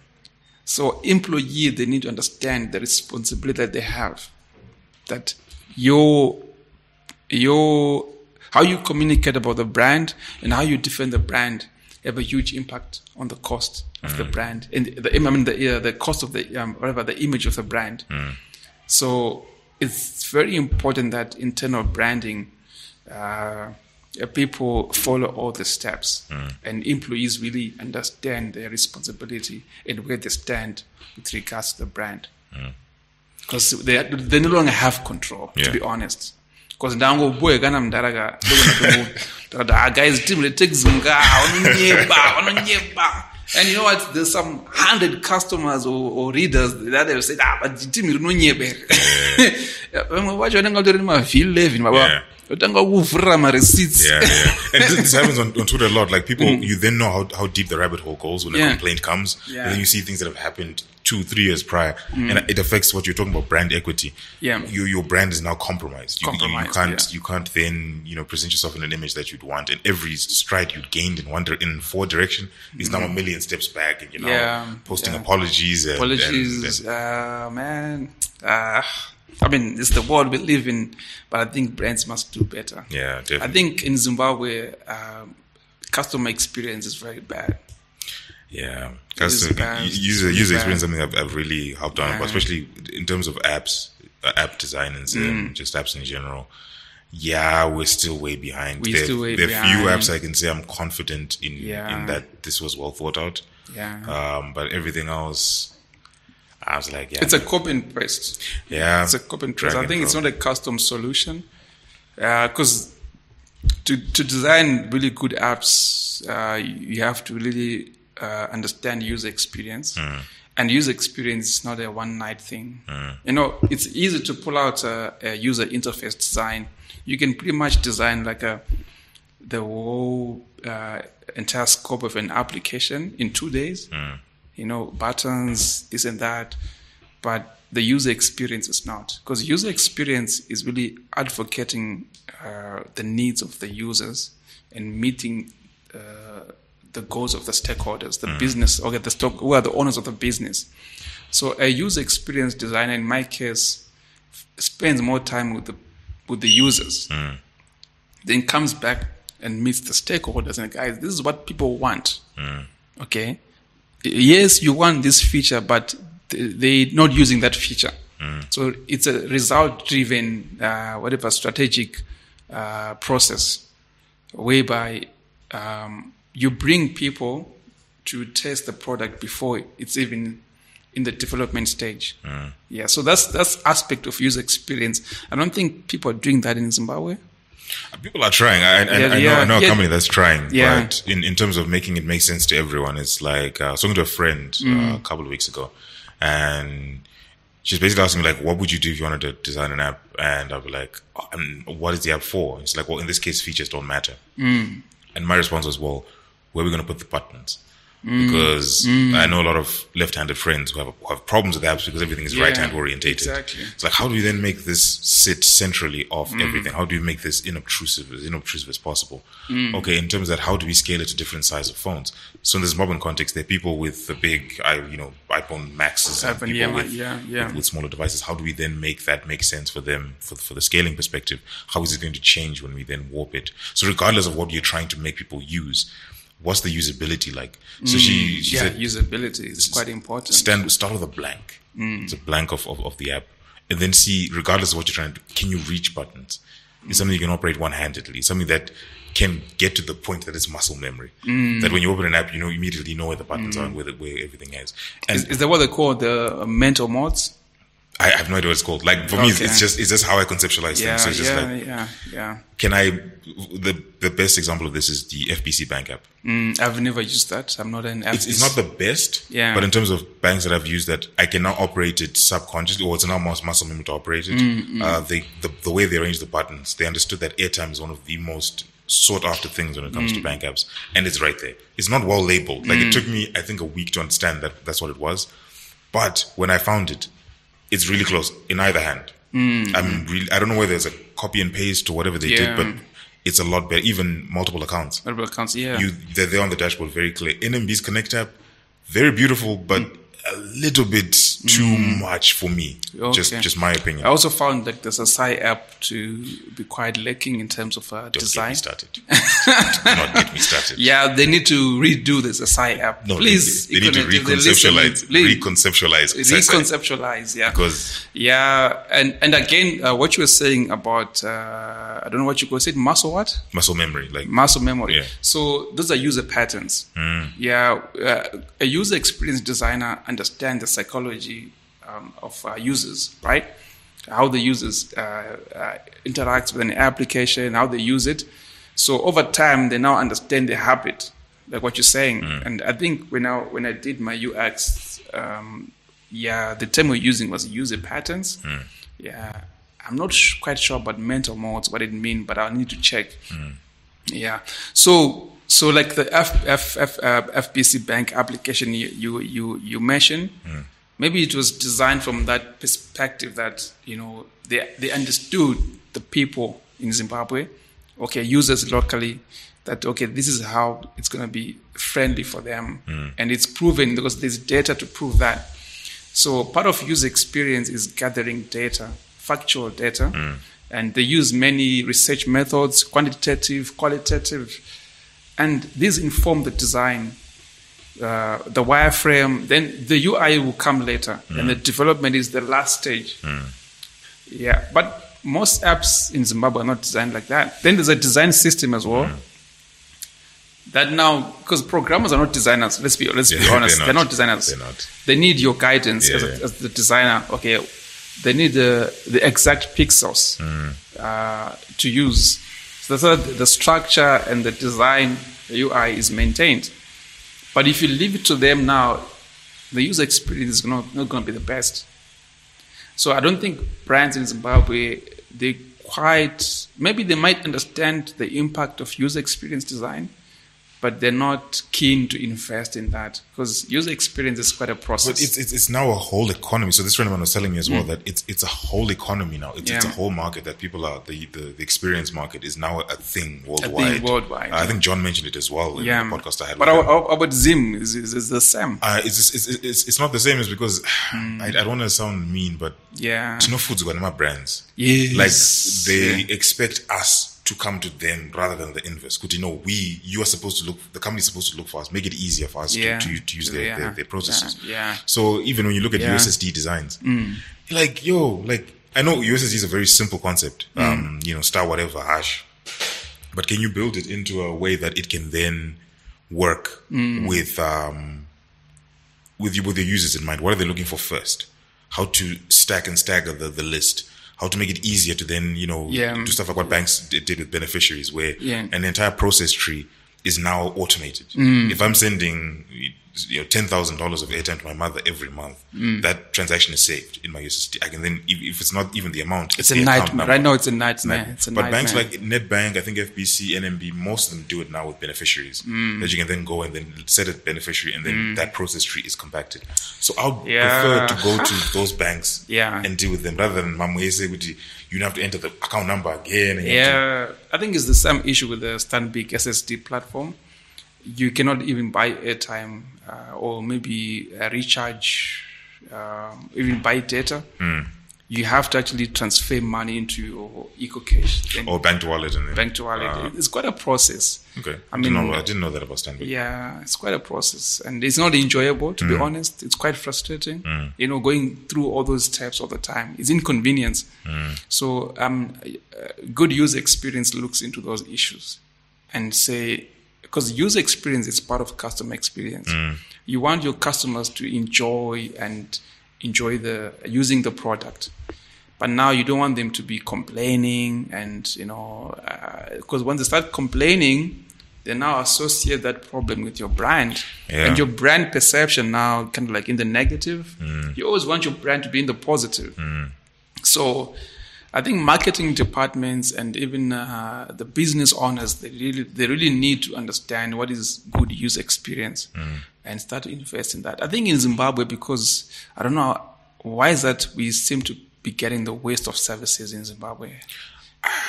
So employee they need to understand the responsibility that they have. That your your how you communicate about the brand and how you defend the brand have a huge impact on the cost of the brand and the I mean the uh, the cost of the um, whatever the image of the brand. So it's very important that internal branding uh, uh, people follow all the steps and employees really understand their responsibility and where they stand with regards to the brand. Because they, they no longer have control to be honest. Because ndangobuye kana mndaraga ah guys team takes nga wanonyeba wanonyeba and you know what? There's some hundred customers or, or readers that they'll say ah but team rinonyeba vamwe vacho vanenge vatori nemavhili 11 baba. Utanga kuvhurira ma-receipts. Yeah, yeah. And this, this happens on, on Twitter a lot. Like people, you then know how, how deep the rabbit hole goes when a Mm. Complaint comes. Yeah. And then you see things that have happened two, three years prior. And it affects what you're talking about, brand equity. Mm. Yeah. Your, your brand is now compromised. You, you- you, can't, yeah. you can't then, you know, present yourself in an image that you'd want. And every stride you'd gained in one, in forward direction is now a million steps back and, you know, Mm. Yeah, posting yeah. apologies and, Apologies, and- uh, man. Uh, I mean, it's the world we live in, but I think brands must do better. yeah, definitely. I think in Zimbabwe, um, customer experience is very bad. Yeah, customer bad. user user experience is something I've, I've really helped on, Yeah. especially in terms of apps, uh, app design and Mm. just apps in general. Yeah, we're still way behind. We're there, still way there are few apps I can say I'm confident in Yeah. in that this was well thought out. Yeah. Um, but everything else, I was like, yeah, it's a copy and paste. yeah, It's a copy and paste. I think it's not a custom solution. Because to, to design really good apps, uh, you have to really uh, understand user experience. And user experience is not a one night thing. You know, it's easy to pull out a, a user interface design. You can pretty much design like a the whole uh, entire scope of an application in two days. You know, buttons, this and that. But the user experience is not. Because user experience is really advocating uh, the needs of the users and meeting uh, the goals of the stakeholders, the business, okay, the stock, who are the owners of the business. So a user experience designer, in my case, f- spends more time with the with the users then comes back and meets the stakeholders and guys, this is what people want. Okay. Yes, you want this feature, but they're not using that feature. So it's a result driven, uh, whatever strategic uh, process whereby um, you bring people to test the product before it's even in the development stage. Yeah, so that's that's aspect of user experience. I don't think people are doing that in Zimbabwe. People are trying. I, I, Yeah, I know, I know a yeah. company that's trying, Yeah. but in, in terms of making it make sense to everyone, it's like uh, I was talking to a friend Mm. uh, a couple of weeks ago, and she's basically asking me like, "What would you do if you wanted to design an app?" And I'll be like, oh, um, "What is the app for?" It's like, "Well, in this case, features don't matter." Mm. And my response was, "Well, where are we going to put the buttons?" Mm. Because I know a lot of left-handed friends who have, who have problems with apps because everything is Yeah, right-hand orientated. exactly. It's like, how do we then make this sit centrally off Mm. everything? How do we make this inobtrusive, as inobtrusive as possible? Mm. Okay, in terms of that, how do we scale it to different size of phones? So in this modern context, there are people with the big, I, you know, iPhone Maxes and people yeah, with, yeah, yeah. with, with smaller devices. How do we then make that make sense for them, for, for the scaling perspective? How is it going to change when we then warp it? So regardless of what you're trying to make people use, what's the usability like? So she, she Mm, yeah, said, usability is quite important. stand start with a blank. Mm. It's a blank of, of, of the app. And then see, regardless of what you're trying to do, can you reach buttons? It's something you can operate one handedly. Something that can get to the point that it's muscle memory. Mm. That when you open an app, you know immediately know where the buttons are and where, the, where everything is. And Is, is that what they call the mental mods? I have no idea what it's called. Like for me, it's, just it's just how I conceptualize Yeah, things. So it's just yeah, like, yeah, yeah. can I? The the best example of this is the FBC Bank app. Mm, I've never used that. I'm not an It's, it's not the best, Yeah. but in terms of banks that I've used that I can now operate it subconsciously, or it's now muscle memory to operate it. Mm, Uh, they, the, the way they arrange the buttons, they understood that airtime is one of the most sought after things when it comes Mm. to bank apps, and it's right there. It's not well labeled. Like it took me, I think, a week to understand that that's what it was. But when I found it, it's really close in either hand. I'm really, I don't know whether it's a copy and paste or whatever they Mm. Yeah. did, but it's a lot better. Even multiple accounts Multiple accounts, yeah. you they're there on the dashboard very clear. NMB's Connect app, very beautiful, but a little bit too much for me. Just Okay. just my opinion. I also found like there's a Psy app to be quite lacking in terms of uh, Don't get design. me started. Not get me started. Yeah, they need to redo this Psy app. No, please, they, they need to if they listen, reconceptualize, reconceptualize, reconceptualize. Yeah, because yeah, and and again, uh, what you were saying about uh, I don't know what you could say, muscle what? muscle memory, like muscle memory. Yeah. So those are user patterns. Yeah, uh, a user experience designer understands the psychology um, of uh, users, right? How the users uh, uh, interact with an application, how they use it. So over time, they now understand the habit, like what you're saying. And I think when I when I did my UX, um, yeah, the term we're using was user patterns. Yeah, I'm not sh- quite sure about mental modes, what it mean, but I'll need to check. Yeah. So so like the F, F, F, uh, FBC Bank application you you you, you mentioned, hmm. maybe it was designed from that perspective that you know they they understood the people in Zimbabwe, okay, users locally. That okay, this is how it's going to be friendly for them, hmm. and it's proven because there's data to prove that. So part of user experience is gathering data, factual data, hmm. and they use many research methods, quantitative, qualitative, and these inform the design, uh, the wireframe. Then the UI will come later, and the development is the last stage. Yeah, but most apps in Zimbabwe are not designed like that. Then there's a design system as well. That now, because programmers are not designers. Let's be let's be honest, they're they're not. not designers. They're not. They need your guidance as, a, yeah. as the designer. Okay, they need the the exact pixels Mm. uh, to use. So that's the the structure and the design, the UI is maintained. But if you leave it to them now, the user experience is not, not going to be the best. So I don't think brands in Zimbabwe they quite maybe they might understand the impact of user experience design, but they're not keen to invest in that because user experience is quite a process. But it's, it's it's now a whole economy. So this friend of mine was telling me as well that it's it's a whole economy now. It's, it's a Mm. Whole market that people are the, the the experience market is now a thing worldwide. A thing worldwide, I think John mentioned it as well in yeah, the podcast I had. but him. about Zim is, is, is the same. Uh, it's, it's it's it's not the same. Is because Hmm. I, I don't want to sound mean, but Yeah. Tino Foods got my brands. Yes. Like they Yeah. expect us to come to them rather than the inverse. Because you know, we you are supposed to look. The company is supposed to look for us, make it easier for us Yeah. to, to to use their, Yeah. their, their processes. Yeah. Yeah. So even when you look at. Mm. USSD designs, you're like yo, like I know USSD is a very simple concept. Mm. Um, you know, star whatever hash, but can you build it into a way that it can then work Mm. with um with you with the users in mind. What are they looking for first? How to stack and stagger the, the list. How to make it easier to then, you know, Yeah. do stuff like what banks did, with beneficiaries, where Yeah. an entire process tree is now automated. Mm. If I'm sending you know ten thousand dollars of airtime to my mother every month, Mm. that transaction is saved in my USSD. I can then, if, if it's not even the amount, It's the a nightmare. Right now, it's a nightmare. It's a but nightmare. banks like Nedbank, I think FBC, NMB, most of them do it now with beneficiaries. Mm. That you can then go and then set a beneficiary, and then that process tree is compacted. So I would Yeah. prefer to go to those banks Yeah. and deal with them rather than Mamwese, which you have to enter the account number again. And you to- Yeah, I think it's the same issue with the Stanbic SSD platform. You cannot even buy airtime uh, or maybe uh, recharge, um, even buy data. Hmm. You have to actually transfer money into your EcoCash or bank to wallet and bank to wallet. Ah, it's quite a process. okay, I I, didn't mean- know, I didn't know that about Stanbic. Yeah, it's quite a process, and it's not enjoyable to be Hmm. honest. It's quite frustrating. You know, going through all those steps all the time. It's inconvenience. Hmm. So, um, uh, good user experience looks into those issues and say because user experience is part of customer experience. Hmm. You want your customers to enjoy and enjoy the using the product. But now you don't want them to be complaining, and you know, uh, because when they start complaining, they now associate that problem with your brand, Yeah. and your brand perception now kind of like in the negative. Mm. You always want your brand to be in the positive. Mm. So, I think marketing departments and even uh, the business owners they really they really need to understand what is good user experience and start to invest in that. I think in Zimbabwe because I don't know why is that we seem to be getting the waste of services in Zimbabwe.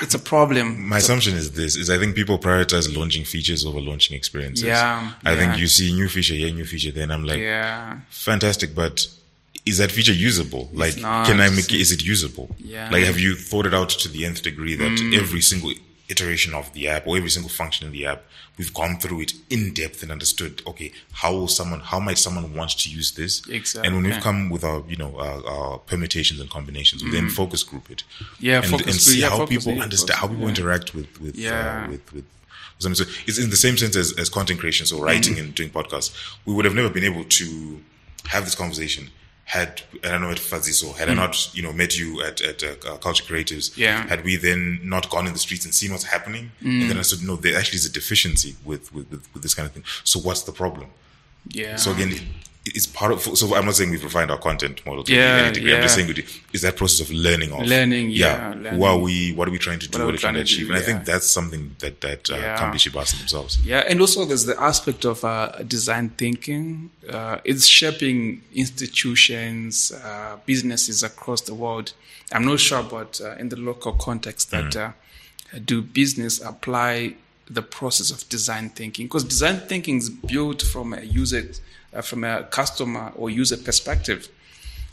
It's a problem. My assumption is this: is I think people prioritize launching features over launching experiences. Yeah, I think you see new feature here, new feature there, and I'm like, Yeah. fantastic, but is that feature usable? Like, can I make it? Is it usable? Yeah. Mm. Like, have you thought it out to the nth degree that every single iteration of the app or every single function in the app, we've gone through it in depth and understood. Okay, how will someone? How might someone want to use this? Exactly. And when we've come with our, you know, our, our permutations and combinations, we then focus group it. Mm. Yeah, and, focus and see yeah, how people understand, how people yeah. interact with with Yeah. uh, with with. So so it's in the same sense as, as content creation, so writing Mm-hmm. and doing podcasts. We would have never been able to have this conversation had I don't know at Faziso, had I not you know met you at at uh, Culture Creatives. Mm. Yeah. Mm. Had we then not gone in the streets and seen what's happening, and then I said, no, there actually is a deficiency with with, with with this kind of thing. So what's the problem? Yeah. So again, it's part of. So I'm not saying we've refined our content model to Yeah, any degree. I'm just saying we do- is that process of learning of Learning, Yeah, yeah, who are we? What are we trying to do? What are What, we are we trying to trying to achieve? do, And I think that's something that that uh, Yeah. companies should ask themselves. Yeah, and also there's the aspect of uh, design thinking. Uh, it's shaping institutions, uh, businesses across the world. I'm not sure about uh, in the local context that uh, do business apply the process of design thinking because design thinking is built from a user, from a customer or user perspective,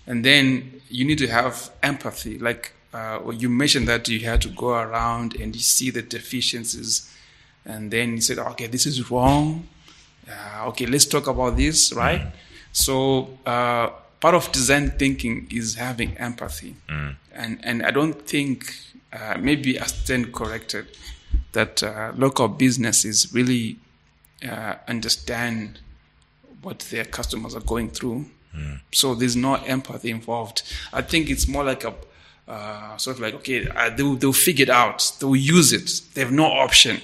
and then you need to have empathy. Like uh, you mentioned that you had to go around and you see the deficiencies and then you said, okay, this is wrong. Uh, okay, let's talk about this, right? So uh, part of design thinking is having empathy, and and I don't think uh, maybe I stand corrected that uh, local businesses really uh, understand what their customers are going through. So there's no empathy involved. I think it's more like a uh, sort of like okay, uh, they'll they'll figure it out. They'll use it. They have no option,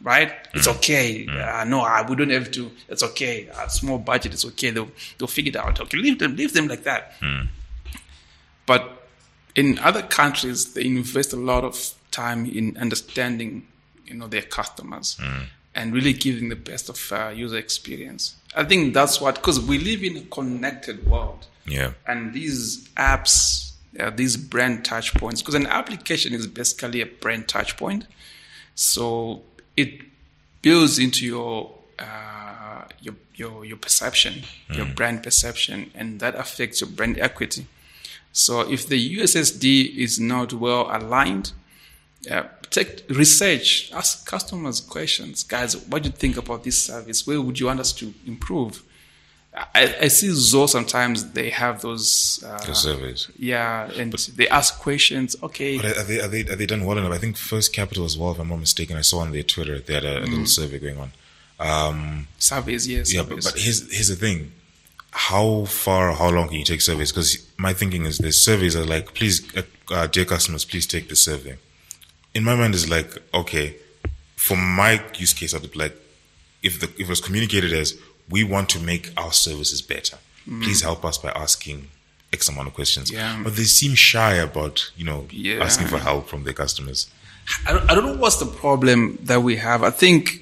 right? It's okay. Uh, no, uh, we don't have to. It's okay. Uh, small budget. It's okay. They'll they'll figure it out. Okay, leave them leave them like that. But in other countries, they invest a lot of time in understanding, you know, their customers and really giving the best of uh, user experience. I think that's what because we live in a connected world Yeah, and these apps, uh, these brand touch points, because an application is basically a brand touch point. So it builds into your uh, your your your perception, your brand perception, and that affects your brand equity. So if the USSD is not well aligned, uh, take research, ask customers questions, guys. What do you think about this service? Where would you want us to improve? I, I see Zoho sometimes they have those. Uh, surveys. yeah, and they ask questions. Okay, But are they, are they are they done well enough? I think First Capital as well, if I'm not mistaken. I saw on their Twitter they had a, a little survey going on. Um, surveys, yes. yeah, but, but here's here's the thing: how far, how long can you take surveys? Because my thinking is, the surveys are like, please, uh, uh, dear customers, please take the survey. In my mind, is like, okay, for my use case, I'd be like, if the if it was communicated as, we want to make our services better, please help us by asking X amount of questions. Yeah. But they seem shy about, you know, Yeah. asking for help from their customers. I don't, I don't know what's the problem that we have. I think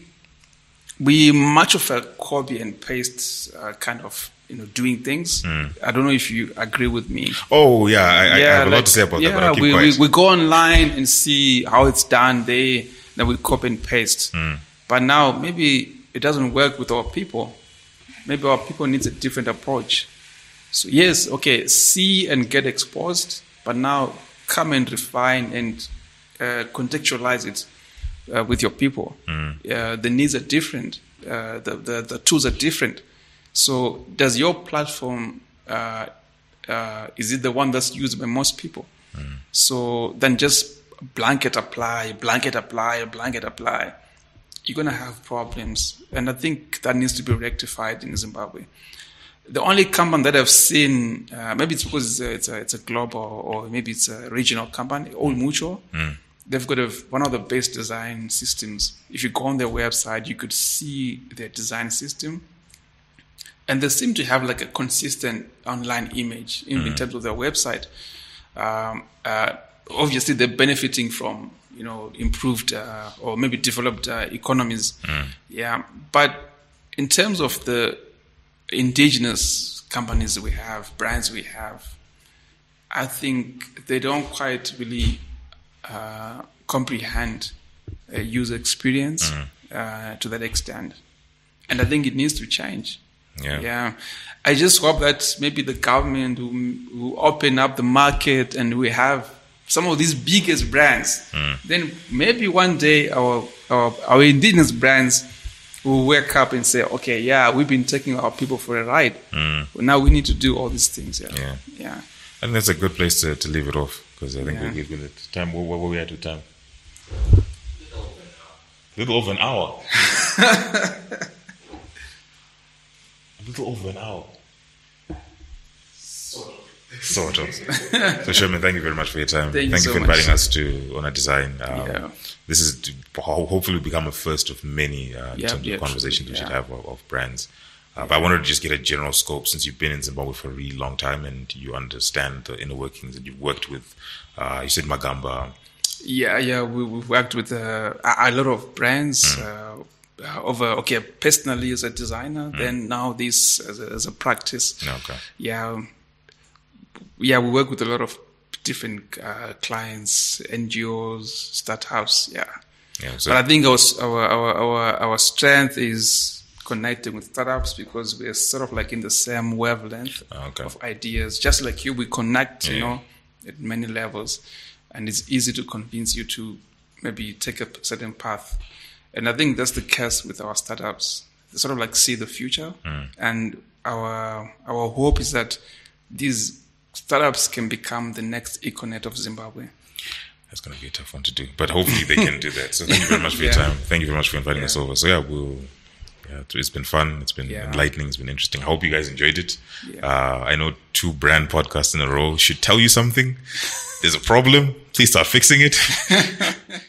we much of a copy and paste uh, kind of you know doing things. I don't know if you agree with me. Oh yeah, I, I- I have a lot to say about yeah, that, but we, we, we go online and see how it's done. They then we copy and paste. Hmm. But now maybe it doesn't work with our people. Maybe our people needs a different approach. So yes, okay, see and get exposed, but now come and refine and uh, contextualize it uh, with your people. Uh, the needs are different. Uh, the, the the tools are different. So does your platform uh, uh, is it the one that's used by most people? So then just blanket apply, blanket apply, blanket apply. You're gonna have problems, and I think that needs to be rectified in Zimbabwe. The only company that I've seen, uh, maybe it's because it's a, it's a, it's a global or maybe it's a regional company, Old Mutual. They've got a, one of the best design systems. If you go on their website, you could see their design system and they seem to have like a consistent online image in, in terms of their website. Um, uh, obviously, they're benefiting from you know improved uh, or maybe developed uh, economies. Yeah, but in terms of the indigenous companies we have, brands we have, I think they don't quite really uh, comprehend a user experience uh, to that extent, and I think it needs to change. Yeah. Yeah. I just hope that maybe the government will, will open up the market and we have some of these biggest brands. Hmm. Then maybe one day our, our, our indigenous brands will wake up and say, okay, yeah, we've been taking our people for a ride. Hmm. But now we need to do all these things. Yeah. Yeah. Yeah. I think that's a good place to, to leave it off because I think Yeah. we, we've been at time. What, what were we at with time? little over an hour. a little over an hour. Sort of. so Sherman, thank you very much for your time. Thank you so for much. inviting us to on a Design. Um, Yeah. This is to ho- hopefully become a first of many uh, in Yeah, terms yeah, of conversations true. we should Yeah. have of, of brands. Uh, but I wanted to just get a general scope since you've been in Zimbabwe for a really long time and you understand the inner workings and you've worked with, uh, you said Magamba. Yeah, yeah, we, we've worked with uh, a, a lot of brands. Uh, over okay, personally as a designer, then now this as a, as a practice. Okay. Yeah, yeah, we work with a lot of different uh, clients, NGOs, startups. Yeah, Yeah. So, but I think our, our our our strength is connecting with startups because we're sort of like in the same wavelength Okay. of ideas. Just like you, we connect, you know, at many levels, and it's easy to convince you to maybe take a certain path. And I think that's the case with our startups. They sort of like see the future, and our our hope is that these startups can become the next Econet of Zimbabwe. That's going to be a tough one to do, but hopefully they can do that. So thank you very much for your time. Thank you very much for inviting us over. So yeah, we'll. Yeah, it's been fun. It's been Yeah. enlightening. It's been interesting. I hope you guys enjoyed it. Yeah. Uh, I know two brand podcasts in a row should tell you something. There's a problem. Please start fixing it.